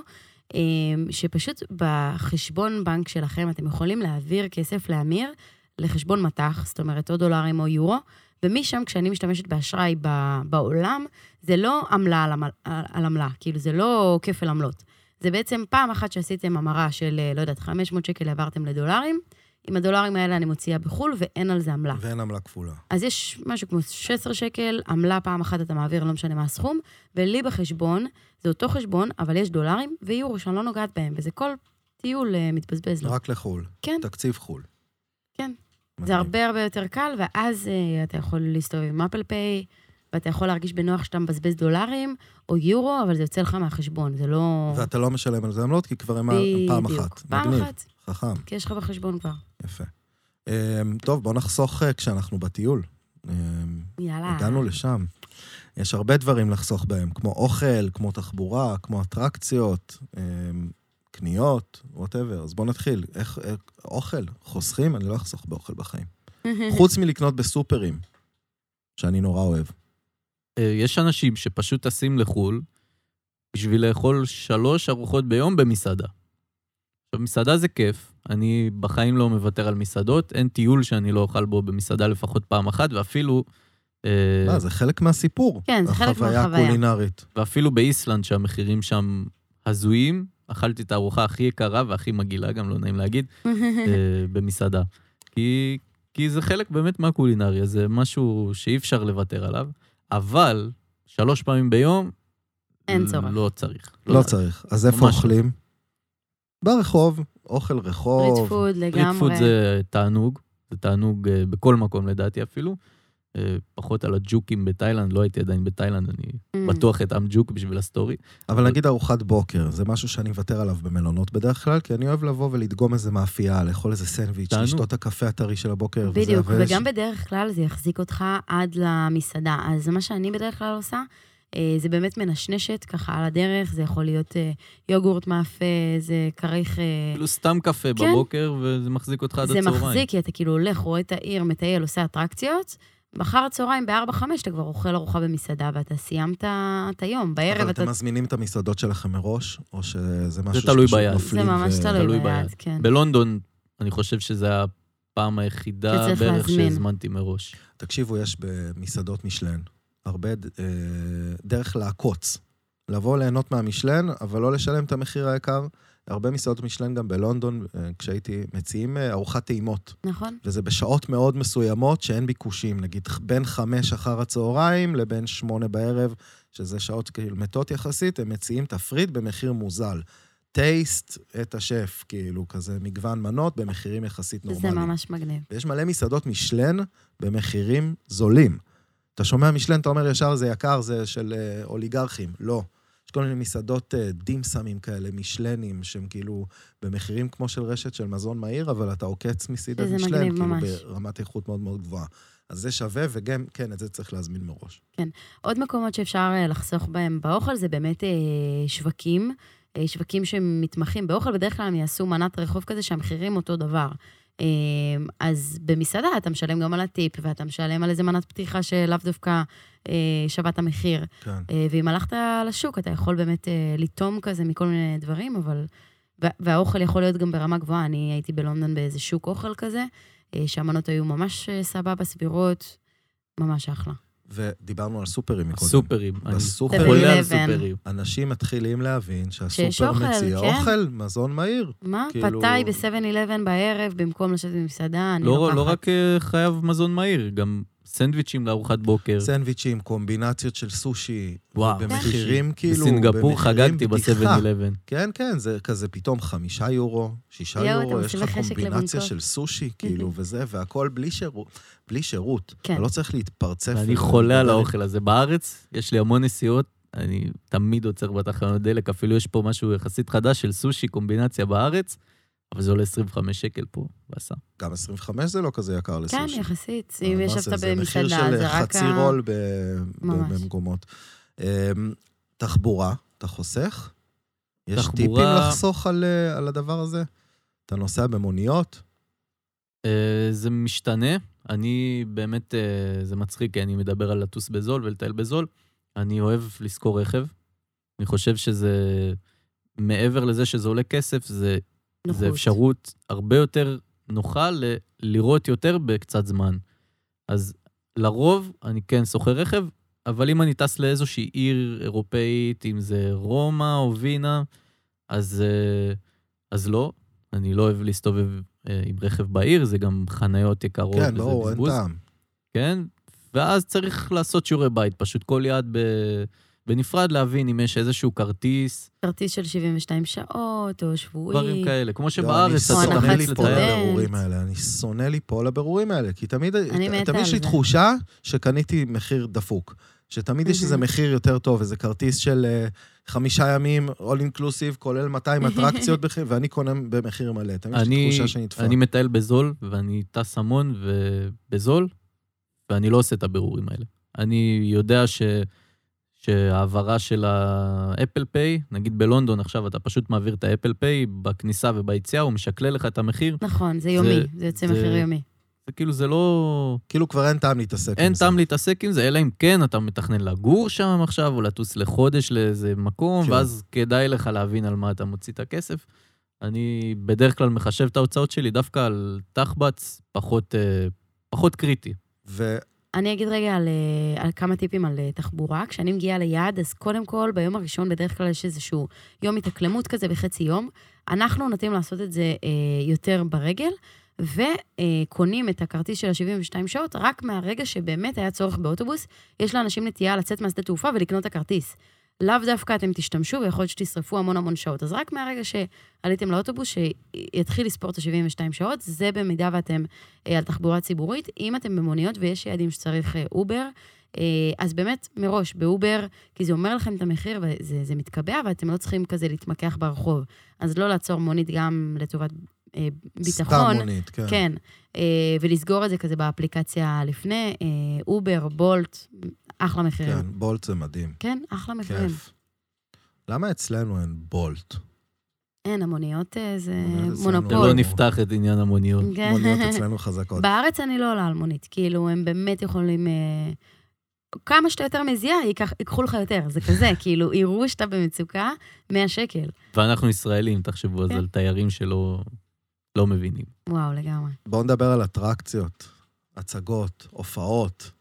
שפשוט בחשבון בנק שלכם אתם יכולים להעביר כסף לאמיר לחשבון מטח, זאת אומרת, או דולרים או יורו, ומשם, כשאני משתמשת באשראי בעולם, זה לא עמלה על, עמל, על, על עמלה, כאילו, זה לא כפל עמלות. זה בעצם פעם אחת שעשיתם המרה של, אה, לא יודעת, 500 שקל העברתם לדולרים, עם הדולרים האלה אני מוציאה בחו"ל ואין על זה עמלה. ואין עמלה כפולה. אז יש משהו כמו 16 שקל, עמלה פעם אחת אתה מעביר, לא משנה מה הסכום, ולי בחשבון, זה אותו חשבון, אבל יש דולרים ויורו שאני לא נוגעת בהם, וזה כל טיול אה, מתבזבז לו. רק לחו"ל. כן, תקציב חו"ל. כן. זה מדהים. הרבה הרבה יותר קל, ואז אה, אתה יכול להסתובב עם אפל פיי, ואתה יכול להרגיש בנוח שאתה מבזבז דולרים או יורו, אבל זה יוצא לך מהחשבון, זה לא... ואתה לא משלם על זה עמלות, כי כבר הם פעם. אחת. פעם אחת, חכם, כי יש לך בחשבון כבר. יפה. אמ, טוב, בוא נחסוך אה, כשאנחנו בטיול. אמ, יאללה. הגענו לשם. יש הרבה דברים לחסוך בהם, כמו אוכל, כמו תחבורה, כמו אטרקציות. אמ, קניות, ווטאבר. אז בואו נתחיל. איך, איך, אוכל, חוסכים? אני לא אחסוך באוכל בחיים. <laughs> חוץ מלקנות בסופרים, שאני נורא אוהב. אה, יש אנשים שפשוט טסים לחו"ל בשביל לאכול שלוש ארוחות ביום במסעדה. עכשיו, מסעדה זה כיף, אני בחיים לא מוותר על מסעדות, אין טיול שאני לא אוכל בו במסעדה לפחות פעם אחת, ואפילו... מה, זה חלק מהסיפור. כן, זה חלק החוויה מהחוויה. הקולינרית. ואפילו באיסלנד, שהמחירים שם הזויים, אכלתי את הארוחה הכי יקרה והכי מגעילה, גם לא נעים להגיד, <laughs> אה, במסעדה. כי, כי זה חלק באמת מהקולינריה, זה משהו שאי אפשר לוותר עליו, אבל שלוש פעמים ביום, אין צורך. לא צריך. לא צריך. אז איפה לא. אוכלים? ברחוב, אוכל פריט רחוב. food street לגמרי. food זה תענוג, זה תענוג אה, בכל מקום לדעתי אפילו. אה, פחות על הג'וקים בתאילנד, לא הייתי עדיין בתאילנד, אני Mm. בטוח אטעם ג'וק בשביל ה story. אבל נגיד ארוחת בוקר, זה משהו שאני מוותר עליו במלונות בדרך כלל, כי אני אוהב לבוא ולדגום איזה מאפייה, לאכול איזה סנדוויץ'. לשתות את הקפה הטרי של הבוקר. וזה, בדיוק, ויש- וגם בדרך כלל זה יחזיק אותך עד למסעדה. אז מה שאני בדרך כלל עושה, זה באמת מנשנשת ככה על הדרך, זה יכול להיות אה, יוגורט מאפה, זה כריך... אה, כאילו סתם קפה כן. בבוקר, וזה מחזיק אותך עד זה הצהריים. מחזיק, כי אתה כאילו הולך, רואה את העיר, מטייל, עושה אטרקציות. מחר הצהריים ב-4-5 אתה כבר אוכל ארוחה במסעדה ואתה סיימת את היום. בערב אבל אתה... אתם מזמינים את המסעדות שלכם מראש, או שזה משהו תלוי שפשוט ביד. נופלים זה ממש ו- תלוי תלוי ביד, ביד. כן. בלונדון, אני חושב שזו הפעם היחידה בערך להזמין. שהזמנתי מראש. תקשיבו, יש במסעדות משלן הרבה אה, דרך לעקוץ. לבוא ליהנות מהמשלן, אבל לא לשלם את המחיר היקר. הרבה מסעדות משלן גם בלונדון, אה, כשהייתי, מציעים אה, ארוחת טעימות. נכון? וזה בשעות מאוד מסוימות שאין ביקושים, נגיד בין חמש אחר הצהריים לבין שמונה בערב, שזה שעות כאילו מתות יחסית, הם מציעים תפריט במחיר מוזל. טייסט את השף, כאילו, כזה מגוון מנות במחירים יחסית זה נורמליים. ממש מגניב. ויש מלא מסעדות משלן במחירים זולים. אתה שומע משלן, אתה אומר ישר, זה יקר, זה של אה, אוליגרכים. לא. יש כל מיני מסעדות אה, דימסמים כאלה, משלנים, שהם כאילו במחירים כמו של רשת של מזון מהיר, אבל אתה עוקץ מסעדת שזה משלן, כאילו ממש. ברמת איכות מאוד מאוד גבוהה. אז זה שווה, וגם, כן, את זה צריך להזמין מראש. עוד מקומות שאפשר אה, לחסוך בהם באוכל זה באמת אה, שווקים, אה, שווקים שמתמחים באוכל, בדרך כלל הם יעשו מנת רחוב כזה שהמחירים אותו דבר. אה, אז במסעדה אתה משלם גם על הטיפ, ואתה משלם על איזה מנת פתיחה שלאו דווקא אה, שווה את המחיר. כן. אה, ואם הלכת לשוק, אתה יכול באמת אה, לטום כזה מכל מיני דברים, אבל... וה- והאוכל יכול להיות גם ברמה גבוהה. אני הייתי בלונדון באיזה שוק אוכל כזה, שהמנות היו ממש סבבה, סבירות, ממש אחלה. ודיברנו על סופרים מקודם. סופרים. אני בסופר חולה על 7-Eleven. סופרים. אנשים מתחילים להבין שהסופר אוכל, מציע כן. אוכל, מזון מהיר. מה? כאילו- פתאי ב-7-11 בערב, במקום לשבת במסעדה, אני לא, לוקחת. לא רק אה, חייב מזון מהיר, גם סנדוויצ'ים לארוחת בוקר. סנדוויצ'ים, קומבינציות של סושי. וואו. במחירים כאילו... בסינגפור חגגתי בדיחה. ב-7-11. כן, כן, זה כזה פתאום חמישה יורו, שישה יורו, יש לך קומבינציה. של סושי, כאילו, וזה, והכל בלי שירות. בלי שירות. כן. לא צריך להתפרצף. ואני ו- חולה על. האוכל הזה. בארץ יש לי המון נסיעות, אני תמיד עוצר בתחנות דלק, אפילו יש פה משהו יחסית חדש של סושי, קומבינציה בארץ, אבל זה עולה 25 שקל פה, ועשה. גם 25 זה לא כזה יקר כן, לסושי. יחסית. אה, אם ישבת זה? זה מחיר במסעדה, של רק חצי. רול. במקומות. אמ, תחבורה, אתה חוסך? יש טיפים לחסוך על, אה, על הדבר הזה? אתה נוסע במוניות? אה, זה משתנה. אני באמת, זה מצחיק, כי אני מדבר על לטוס בזול ולטייל בזול. אני אוהב לשכור רכב. אני חושב שזה, מעבר לזה שזה עולה כסף, זה, נוחות. זה אפשרות הרבה יותר נוחה ל- לראות יותר בקצת זמן. אז לרוב אני כן שוכר רכב, אבל אם אני טס לאיזושהי עיר אירופאית, אם זה רומא או וינה, אז, אה, אז לא. אני לא אוהב להסתובב אה, עם רכב בעיר, זה גם חניות יקרות כן, וזה ברור, אין בזבוז. טעם. כן, ואז צריך לעשות שיעורי בית, פשוט כל יעד ב... בנפרד להבין אם יש איזשהו כרטיס, כרטיס של 72 שעות, או שבועי. דברים כאלה. כמו לא, שבארץ אתה. לבירורים האלה, אני שונא ליפול לבירורים האלה, כי תמיד, יש לי. תחושה שקניתי מחיר דפוק. שתמיד יש איזה. מחיר יותר טוב, איזה כרטיס של אה, חמישה ימים, all inclusive, כולל 200 <laughs> אטרקציות, ואני קונה במחיר מלא. תמיד יש לי אני, תחושה שאני נתפר. אני מטייל בזול, ואני טס המון ובזול, ואני לא עושה את הבירורים האלה. אני יודע ש... שהעברה של ה Apple Pay, נגיד בלונדון עכשיו אתה פשוט מעביר את ה Apple Pay בכניסה וביציאה, הוא משקלל לך את המחיר. נכון, זה יומי, זה יוצא זה- מחיר יומי. זה כאילו, זה לא... כאילו כבר אין טעם להתעסק עם זה. אין טעם להתעסק עם זה, אלא אם כן אתה מתכנן לגור שם עכשיו, או לטוס לחודש לאיזה מקום, כן. ואז כדאי לך להבין על מה אתה מוציא את הכסף. אני בדרך כלל מחשב את ההוצאות שלי דווקא על תחבץ פחות, אה, פחות קריטי. ו... אני אגיד רגע על, אה, על כמה טיפים על אה, תחבורה. כשאני מגיעה ליעד, אז קודם כל, ביום הראשון בדרך כלל יש איזשהו יום התאקלמות כזה בחצי יום. אנחנו נוטים לעשות את זה אה, יותר ברגל, וקונים את הכרטיס של ה-72 שעות רק מהרגע שבאמת היה צורך באוטובוס. יש לאנשים נטייה לצאת מהשדה תעופה ולקנות את הכרטיס. לאו דווקא אתם תשתמשו, ויכול להיות שתשרפו המון המון שעות. אז רק מהרגע שעליתם לאוטובוס, שיתחיל לספור את ה-72 שעות, זה במידה ואתם אה, על תחבורה ציבורית. אם אתם במוניות ויש יעדים שצריך אה, אובר, אה, אז באמת, מראש, באובר, כי זה אומר לכם את המחיר וזה זה מתקבע, ואתם לא צריכים כזה להתמקח ברחוב. אז לא לעצור מונית גם לטובת אה, ביטחון. סתם מונית, כן. כן, אה, ולסגור את זה כזה באפליקציה לפני, אה, אובר, בולט, אחלה מחירים. כן, בולט זה מדהים. כן, אחלה מחירים. כיף. למה אצלנו אין בולט? אין, המוניות אה, זה מונופול. ולא נפתח את עניין המוניות. כן. מוניות <laughs> אצלנו חזקות. בארץ אני לא עולה על מונית, כאילו, הם באמת יכולים... אה, כמה שאתה יותר מזיע, ייקח- ייקחו לך יותר, זה כזה, <laughs> כאילו, יראו שאתה במצוקה, 100 שקל. ואנחנו ישראלים, תחשבו אז כן. על תיירים שלא לא מבינים. וואו, לגמרי. בואו נדבר על אטרקציות, הצגות, הופעות.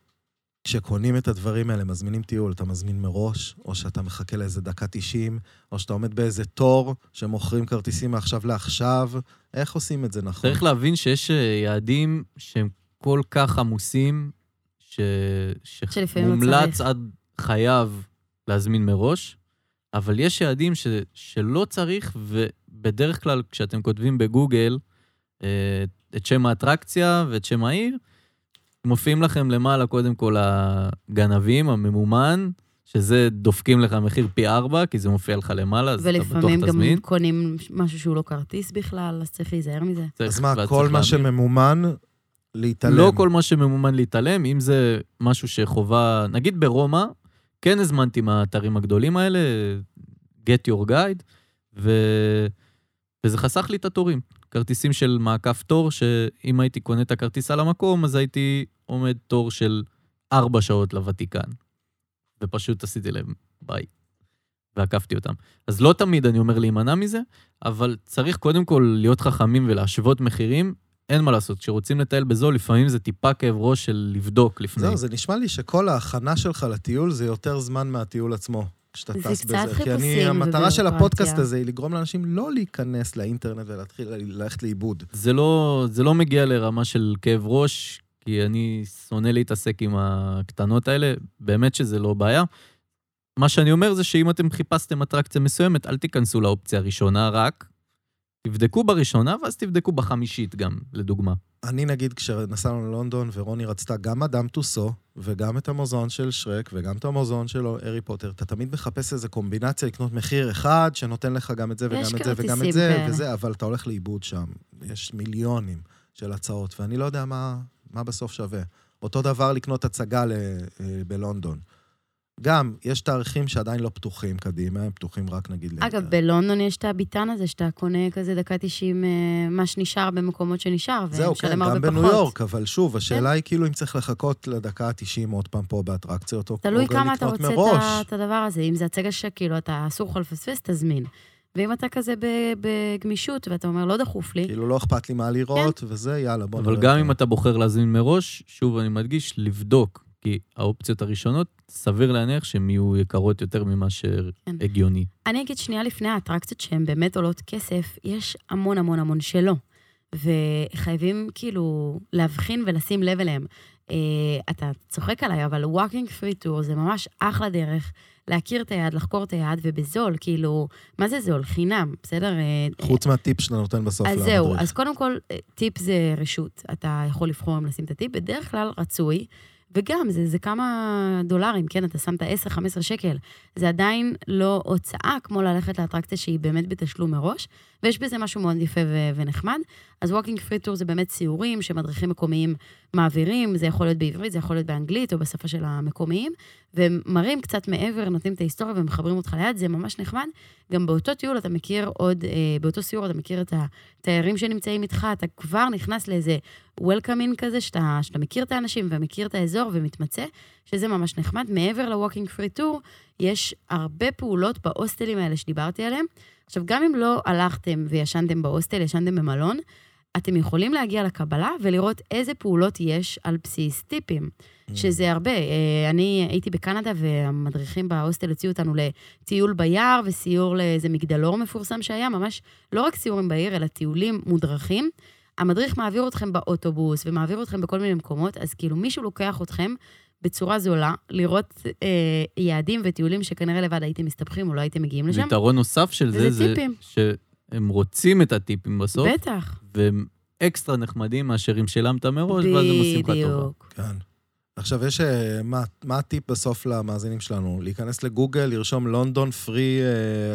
כשקונים את הדברים האלה, מזמינים טיול, אתה מזמין מראש, או שאתה מחכה לאיזה דקה 90, או שאתה עומד באיזה תור שמוכרים כרטיסים מעכשיו לעכשיו. איך עושים את זה נכון? צריך להבין שיש אה, יעדים שהם כל כך עמוסים, ש... לא שמומלץ. עד חייב להזמין מראש, אבל יש יעדים ש... שלא צריך, ובדרך כלל כשאתם כותבים בגוגל אה, את שם האטרקציה ואת שם העיר, מופיעים לכם למעלה קודם כל הגנבים, הממומן, שזה דופקים לך מחיר פי ארבע, כי זה מופיע לך למעלה, אז אתה בטוח ולפעמים גם תזמין. קונים משהו שהוא לא כרטיס בכלל, אז צריך להיזהר מזה. צריך- אז מה, כל מה. שממומן, להתעלם. לא כל מה שממומן להתעלם, אם זה משהו שחובה, נגיד ברומא, כן הזמנתי מהאתרים הגדולים האלה, get your guide, ו... וזה חסך לי את התורים. כרטיסים של מעקף תור, שאם הייתי קונה את הכרטיס על המקום, אז הייתי עומד תור של ארבע שעות לוותיקן. ופשוט עשיתי להם ביי. ועקפתי אותם. אז לא תמיד אני אומר להימנע מזה, אבל צריך קודם כל להיות חכמים ולהשוות מחירים. אין מה לעשות, כשרוצים לטייל בזול, לפעמים זה טיפה כאב ראש של לבדוק לפני. זהו, זה נשמע לי שכל ההכנה שלך לטיול זה יותר זמן מהטיול עצמו. כשאתה זה טס קצת בזה. כי אני, חיפושים המטרה של. הפודקאסט הזה היא לגרום לאנשים לא להיכנס לאינטרנט ולהתחיל ללכת לאיבוד. זה לא, זה לא מגיע לרמה של כאב ראש, כי אני שונא להתעסק עם הקטנות האלה, באמת שזה לא בעיה. מה שאני אומר זה שאם אתם חיפשתם אטרקציה מסוימת, אל תיכנסו לאופציה הראשונה רק, תבדקו בראשונה ואז תבדקו בחמישית גם, לדוגמה. אני נגיד, כשנסענו ללונדון ורוני רצתה גם מאדם טוסו, וגם את המוזיאון של שרק, וגם את המוזיאון של הארי פוטר, אתה תמיד מחפש איזה קומבינציה לקנות מחיר אחד, שנותן לך גם את זה וגם את זה וגם את זה, כאלה. וזה, אבל אתה הולך לאיבוד שם. יש מיליונים של הצעות, ואני לא יודע מה, מה בסוף שווה. אותו דבר לקנות הצגה ל, אה, בלונדון. גם, יש תאריכים שעדיין לא פתוחים קדימה, הם פתוחים רק נגיד... אגב, בלונדון יש את הביטן הזה, שאתה קונה כזה דקה 90, אה, מה שנשאר במקומות שנשאר, זהו, כן, ומשלם הרבה גם פחות. כן. בניו יורק, אבל שוב, השאלה היא כאילו אם צריך לחכות לדקה ה-90 עוד פעם פה באטרקציות, או תלוי כמה אתה רוצה את את הדבר הזה. אם זה הצגה שכאילו, אתה אסור לך לפספס, תזמין. ואם אתה כזה בגמישות, ואתה אומר, לא דחוף לי, כאילו לא אכפת לי מה לראות, כן. וזה, יאללה, בוא אבל נראה. גם אותו. אם אתה בוחר להזמין מראש, שוב אני מדגיש, לבדוק, כי האופציות הראשונות, סביר להניח שהן יהיו יקרות יותר ממה כן. שהגיוני. אני אגיד שנייה לפני האטרקציות שהן באמת עולות כסף, יש המון המון המון שלא. וחייבים כאילו להבחין ולשים לב אליהם. אה, אתה צוחק עליי, אבל walking free tour זה ממש אחלה דרך להכיר את היעד, לחקור את היעד, ובזול, כאילו, מה זה זול? חינם, בסדר? אה, חוץ מהטיפ שאתה נותן בסוף אז. זהו, אז קודם כל, אה, טיפ זה רשות. אתה יכול לבחור אם לשים את הטיפ, בדרך כלל רצוי, וגם, זה, זה כמה דולרים, כן? אתה שמת 10-15 שקל. זה עדיין לא הוצאה כמו ללכת לאטרקציה שהיא באמת בתשלום מראש, ויש בזה משהו מאוד יפה ו- ונחמד. אז walking free tour זה באמת סיורים שמדריכים מקומיים מעבירים, זה יכול להיות בעברית, זה יכול להיות באנגלית או בשפה של המקומיים, והם מראים קצת מעבר, נותנים את ההיסטוריה ומחברים אותך ליעד, זה ממש נחמד. גם באותו טיול אתה מכיר עוד, אה, באותו סיור אתה מכיר את התיירים שנמצאים איתך, אתה כבר נכנס לאיזה welcoming כזה, שאתה, שאתה מכיר את האנשים ומכיר את האזור ומתמצא, שזה ממש נחמד. מעבר ל walking free tour, יש הרבה פעולות בהוסטלים האלה שדיברתי עליהם. עכשיו, גם אם לא הלכתם וישנתם בהוסטל, ישנתם במלון, אתם יכולים להגיע לקבלה ולראות איזה פעולות יש על בסיס טיפים, Mm. שזה הרבה. אה, אני הייתי בקנדה והמדריכים בהוסטל הוציאו אותנו לטיול ביער וסיור לאיזה מגדלור מפורסם שהיה, ממש לא רק סיורים בעיר, אלא טיולים מודרכים. המדריך מעביר אתכם באוטובוס ומעביר אתכם בכל מיני מקומות, אז כאילו מישהו לוקח אתכם בצורה זולה, לראות אה, יעדים וטיולים שכנראה לבד הייתם מסתבכים או לא הייתם מגיעים לשם. ויתרון נוסף של זה, זה טיפים. שהם רוצים את הטיפים בסוף, בטח. והם אקסטרה נחמדים מאשר אם שילמת מראש, ואז הם עושים לך טובה. כן. עכשיו, יש... אה, מה, מה הטיפ בסוף למאזינים שלנו? להיכנס לגוגל, לרשום לונדון free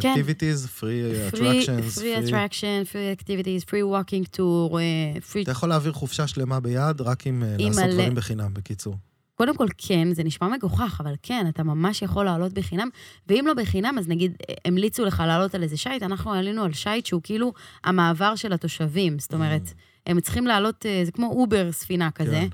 כן. activities, free free, attractions, free attraction, free activities, free walking tour, אה, free... אתה יכול להעביר חופשה שלמה ביד, רק עם אה, עם לעשות מלא- דברים בחינם, בקיצור. קודם כל, כן, זה נשמע מגוחך, אבל כן, אתה ממש יכול לעלות בחינם, ואם לא בחינם, אז נגיד, אה, המליצו לך לעלות על איזה שייט, אנחנו עלינו על שייט שהוא כאילו המעבר של התושבים, זאת אומרת, הם צריכים לעלות, אה, זה כמו אובר ספינה כזה, כן.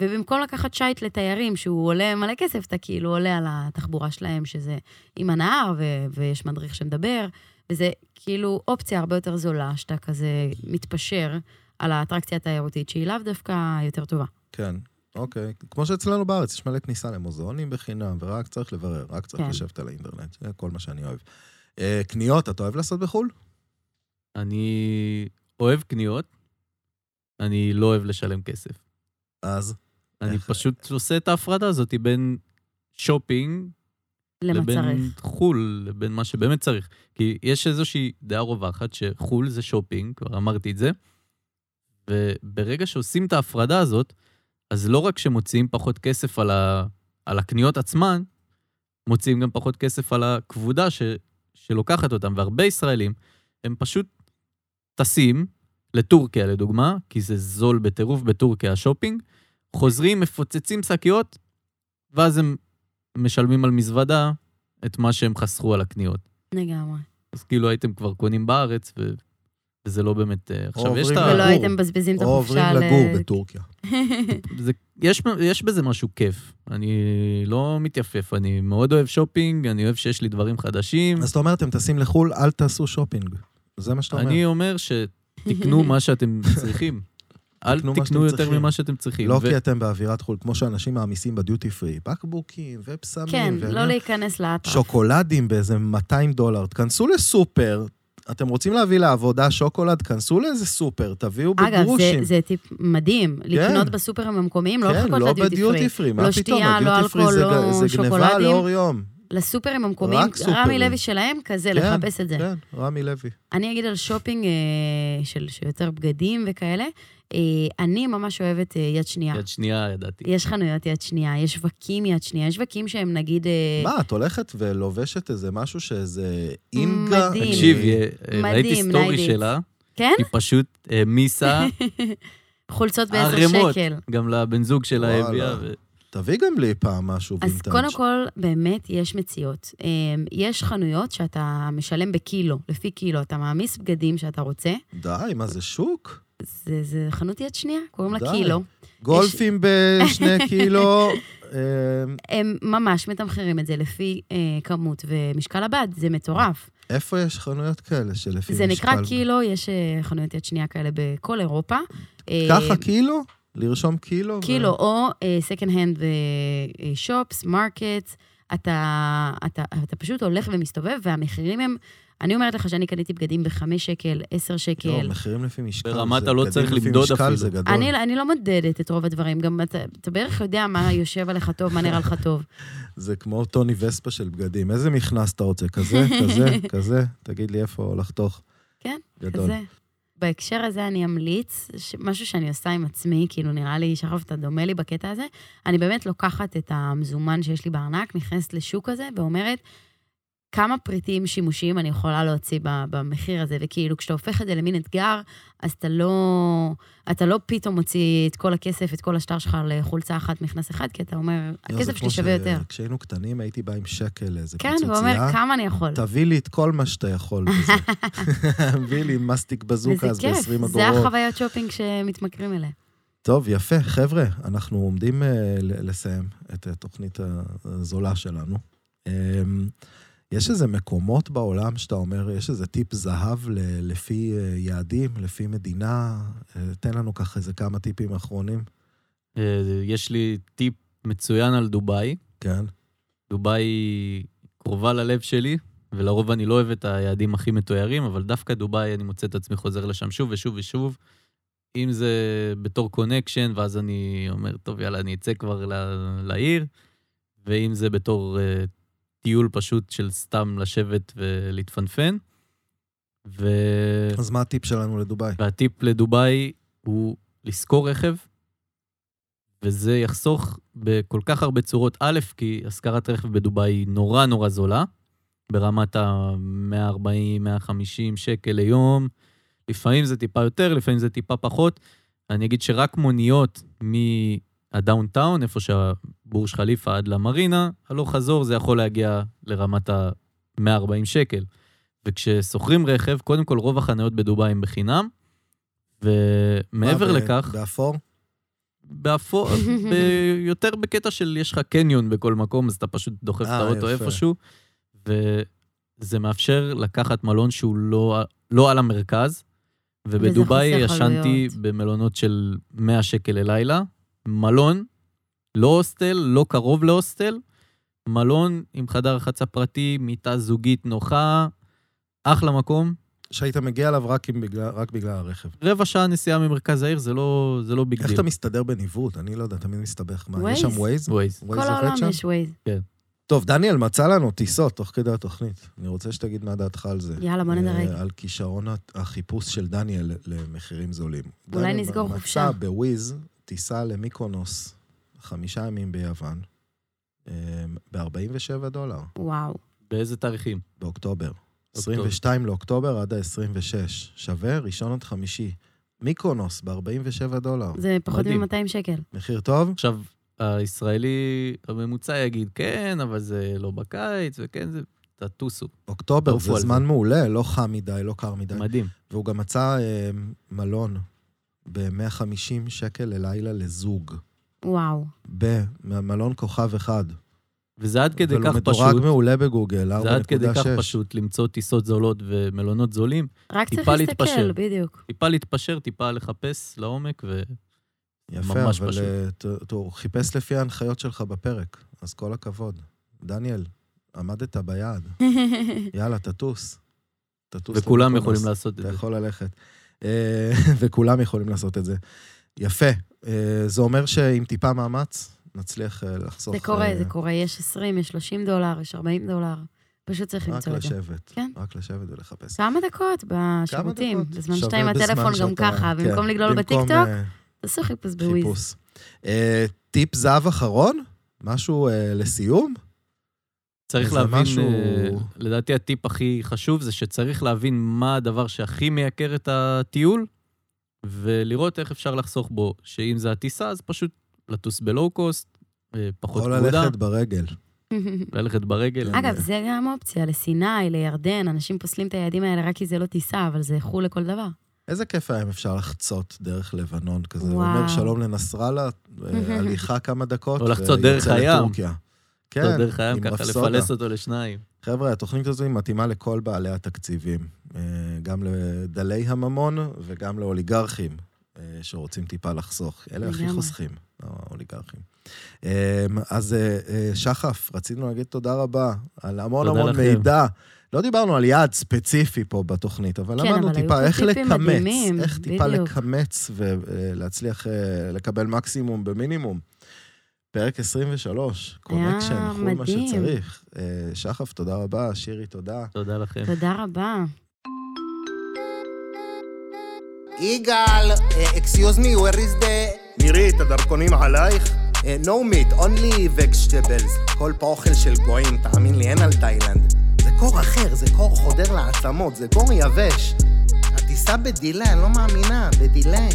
ובמקום לקחת שייט לתיירים, שהוא עולה מלא כסף, אתה כאילו עולה על התחבורה שלהם, שזה עם הנהר, ו- ויש מדריך שמדבר, וזה כאילו אופציה הרבה יותר זולה, שאתה כזה מתפשר על האטרקציה התיירותית, שהיא לאו דווקא יותר טובה. כן, אוקיי. כמו שאצלנו בארץ, יש מלא כניסה למוזיאונים בחינם, ורק צריך לברר, רק צריך כן. לשבת על האינטרנט, זה כל מה שאני אוהב. אה, קניות, אתה אוהב לעשות בחו"ל? אני אוהב קניות, אני לא אוהב לשלם כסף. אז? אני איך- פשוט עושה את ההפרדה הזאת בין שופינג למה לבין צריך. חו"ל, לבין מה שבאמת צריך. כי יש איזושהי דעה רווחת שחו"ל זה שופינג, כבר אמרתי את זה, וברגע שעושים את ההפרדה הזאת, אז לא רק שמוציאים פחות כסף על, ה... על הקניות עצמן, מוציאים גם פחות כסף על הכבודה ש... שלוקחת אותם. והרבה ישראלים, הם פשוט טסים לטורקיה, לדוגמה, כי זה זול בטירוף בטורקיה השופינג, חוזרים, מפוצצים שקיות, ואז הם משלמים על מזוודה את מה שהם חסכו על הקניות. לגמרי. אז כאילו הייתם כבר קונים בארץ, ו... וזה לא באמת... אה, עכשיו, יש את עוברים ה... ולא. הייתם מבזבזים את או עוברים החופשה ל... לגור בטורקיה. <laughs> זה, יש, יש בזה משהו כיף. אני לא מתייפייף, אני מאוד אוהב שופינג, אני אוהב שיש לי דברים חדשים. אז אתה אומר, אתם טסים לחו"ל, אל תעשו שופינג. זה מה שאתה אומר. אני אומר שתקנו <laughs> מה שאתם צריכים. אל תקנו יותר צריכים. ממה שאתם צריכים. לא ו- כי אתם באווירת חו"ל, כמו שאנשים מעמיסים בדיוטי פרי, בקבוקים ופסמים. כן, ואני- לא להיכנס לאטרף. שוקולדים באיזה 200 דולר. תכנסו לסופר, אתם רוצים להביא לעבודה שוקולד, כנסו לאיזה סופר, תביאו אגב, זה, בגרושים. זה טיפ מדהים, לקנות בסופרים המקומיים, לא כן, לחכות לא לדיוטי פרי. בדיוטי פרי, מה לא פתאום, שתייה, לא הדיוטי פרי אלכוהול, זה לא ג- זה גניבה שוקולדים. לאור יום. לסופרים המקומיים, רק סופרים. רמי לוי שלהם, כזה, כן, לחפש את זה. כן, רמי לוי. אני אגיד על שופינג אה, של של יותר בגדים וכאלה, אה, אני ממש אוהבת אה, יד שנייה. יד שנייה, ידעתי. יש חנויות יד שנייה, יש שווקים יד שנייה, יש שווקים שהם נגיד... אה, מה, את הולכת ולובשת איזה משהו שאיזה אינגה? מדהים. תקשיבי, ראיתי סטורי. שלה, כן? היא פשוט העמיסה <laughs> חולצות בעשר ערימות, שקל. גם לבן זוג שלה. הביאה. תביא גם לי פעם משהו אז וינטאג'. קודם כל, באמת יש מציאות. אמ, יש חנויות שאתה משלם בקילו, לפי קילו, אתה מעמיס בגדים שאתה רוצה, די, מה זה שוק? זה, זה חנות יד שנייה, קוראים לה די. קילו. גולפים בשני <laughs> קילו. אה, הם ממש מתמחרים את זה לפי אה, כמות ומשקל הבד, זה מטורף. איפה יש חנויות כאלה שלפי זה משקל? נקרא קילו, יש אה, חנויות יד שנייה כאלה בכל אירופה. ככה קילו? לרשום קילו? ו- קילו, או second hand shops, market, אתה, אתה, אתה פשוט הולך ומסתובב, והמחירים הם, אני אומרת לך שאני קניתי בגדים בחמש שקל, עשר לא, שקל. מחירים לפי משקל. ברמת הלא צריך למדוד אפילו. זה גדול. אני, אני לא מודדת את רוב הדברים, גם אתה, אתה בערך יודע מה יושב עליך טוב, מה נראה לך טוב. <laughs> זה כמו טוני וספה של בגדים. איזה מכנס אתה רוצה? כזה, כזה, <laughs> כזה? תגיד לי איפה לחתוך. כן, גדול. כזה. בהקשר הזה אני אמליץ, משהו שאני עושה עם עצמי, כאילו נראה לי, שחף, אתה דומה לי בקטע הזה, אני באמת לוקחת את המזומן שיש לי בארנק, נכנסת לשוק הזה ואומרת, כמה פריטים שימושיים אני יכולה להוציא במחיר הזה, וכאילו, כשאתה הופך את זה למין אתגר, אז אתה לא, אתה לא פתאום מוציא את כל הכסף, את כל השטר שלך לחולצה אחת, מכנס אחד, כי אתה אומר, הכסף שלי שווה יותר. כשהיינו קטנים הייתי בא עם שקל לאיזה כן, פיצוצייה. הוא אומר, כמה אני יכול. תביא לי את כל מה שאתה יכול בזה. <laughs> <laughs> תביא לי מסטיק בזוקה אז וזה כיף, ב-20 אגורות. זה החוויות שופינג שמתמכרים אליה. טוב, יפה. חבר'ה, אנחנו עומדים אה, ל- לסיים את התוכנית הזולה שלנו. אה, יש איזה מקומות בעולם שאתה אומר, יש איזה טיפ זהב ל- לפי אה, יעדים, לפי מדינה? אה, תן לנו ככה איזה כמה טיפים אחרונים. אה, יש לי טיפ מצוין על דובאי. כן. דובאי קרובה ללב שלי, ולרוב אני לא אוהב את היעדים הכי מתוירים, אבל דווקא דובאי, אני מוצא את עצמי חוזר לשם שוב ושוב ושוב. אם זה בתור קונקשן, ואז אני אומר, טוב, יאללה, אני אצא כבר לעיר, ואם זה בתור uh, טיול פשוט של סתם לשבת ולהתפנפן. ו... אז מה הטיפ שלנו לדובאי? והטיפ לדובאי הוא לשכור רכב, וזה יחסוך בכל כך הרבה צורות. א', כי השכרת רכב בדובאי היא נורא נורא זולה, ברמת ה-140-150 שקל ליום. לפעמים זה טיפה יותר, לפעמים זה טיפה פחות. אני אגיד שרק מוניות מהדאונטאון, איפה שהבורש חליפה עד למרינה, הלוך חזור זה יכול להגיע לרמת ה-140 שקל. וכששוכרים רכב, קודם כל רוב החניות בדובאי הן בחינם, ומעבר לכך, באפור? באפור, <laughs> ב- יותר בקטע של יש לך קניון בכל מקום, אז אתה פשוט דוחף את אה, האוטו יפה. איפשהו, וזה מאפשר לקחת מלון שהוא לא, לא על המרכז, ובדובאי ישנתי. במלונות של 100 שקל ללילה, מלון, לא הוסטל, לא קרוב להוסטל, מלון עם חדר רחצה פרטי, מיטה זוגית נוחה, אחלה מקום. שהיית מגיע אליו רק, בגלל, רק בגלל הרכב. רבע שעה נסיעה ממרכז העיר, זה לא, זה לא big איך דיל. אתה מסתדר בניווט? אני לא יודע, תמיד מסתבך. מה, יש. שם ווייז? ווייז. כל העולם יש ווייז. טוב, דניאל מצא לנו טיסות תוך כדי התוכנית. אני רוצה שתגיד מה דעתך על זה. יאללה, בוא נדרג. אה, על כישרון החיפוש של דניאל למחירים זולים. אולי דניאל נסגור מצא חופשה. בוויז טיסה למיקונוס, חמישה ימים ביוון, ב-47 דולר, וואו. באיזה תאריכים? באוקטובר. אוקטובר. 22 לאוקטובר עד ה-26. שווה ראשון עד חמישי. מיקונוס ב-47 דולר. זה פחות מדהים. מ-200 שקל. מחיר טוב? עכשיו, הישראלי הממוצע יגיד, כן, אבל זה לא בקיץ, וכן, זה... תטוסו. אוקטובר זה זמן מעולה, לא חם מדי, לא קר מדי. מדהים. והוא גם מצא אה, מלון ב-150 שקל ללילה לזוג. וואו. במלון כוכב אחד. וזה עד כדי אבל הוא כך מדורג פשוט, מעולה בגוגל, 4.6. זה עד כדי כך פשוט למצוא טיסות זולות ומלונות זולים. רק צריך להסתכל, להתפשר. בדיוק. טיפה להתפשר, טיפה לחפש לעומק, ו... יפה, ממש אבל פשוט. אה, הוא חיפש לפי ההנחיות שלך בפרק, אז כל הכבוד. דניאל, עמדת ביעד. <laughs> יאללה, תטוס. תטוס. וכולם. יכולים לעשות את אתה זה. יכול ללכת. אה, <laughs> וכולם יכולים לעשות את זה. יפה. אה, זה אומר שעם טיפה מאמץ, נצליח אה, לחסוך... זה קורה, זה קורה. יש 20, יש 30 דולר, יש 40 דולר. פשוט צריך רק למצוא את זה. לשבת. כן. רק לשבת ולחפש. כמה דקות בשירותים. בזמן שאתה עם הטלפון גם ככה, כן, במקום לגלול בטיקטוק, תעשו חיפוש בוויז. טיפ זהב אחרון? משהו לסיום? צריך להבין, משהו- אה, לדעתי הטיפ הכי חשוב זה שצריך להבין מה הדבר שהכי מייקר את הטיול, ולראות איך אפשר לחסוך בו, שאם זה הטיסה, אז פשוט לטוס ב low cost, אה, פחות או פקודה, ללכת ברגל. <laughs> ללכת ברגל. אגב, זה גם אופציה, לסיני, לירדן, אנשים פוסלים את היעדים האלה רק כי זה לא טיסה, אבל זה חו"ל לכל דבר. איזה כיף היה אם אפשר לחצות דרך לבנון כזה. הוא וואו. אומר שלום לנסראללה, אה, <laughs> הליכה כמה דקות. או לחצות דרך הים. לטורקיה. כן, כן, דרך הים ככה, רפסודה. לפלס אותו לשניים. חבר'ה, התוכנית הזו היא מתאימה לכל בעלי התקציבים. אה, גם לדלי הממון וגם לאוליגרכים אה, שרוצים טיפה לחסוך. אלה הכי. חוסכים, האוליגרכים. אה, אז שחף, רצינו להגיד תודה רבה על המון המון לכם. מידע. לא דיברנו על יעד ספציפי פה בתוכנית, אבל כן, למדנו טיפה פה איך לקמץ, מדהימים, איך טיפה בדיוק. לקמץ ולהצליח לקבל מקסימום במינימום. פרק 23, קונקשן, חול מה. שצריך. אה, שחף, תודה רבה, שירי, תודה. תודה לכם. תודה רבה. יגאל, אקסיוז מי, where is the... נירית, הדרכונים עלייך? אה, no meat, only vegetables. כל פה אוכל של גויים, תאמין לי, אין על תאילנד. זה קור אחר, זה קור חודר לעצמות, זה קור יבש. הטיסה בדילה, אני לא מאמינה, בדילה.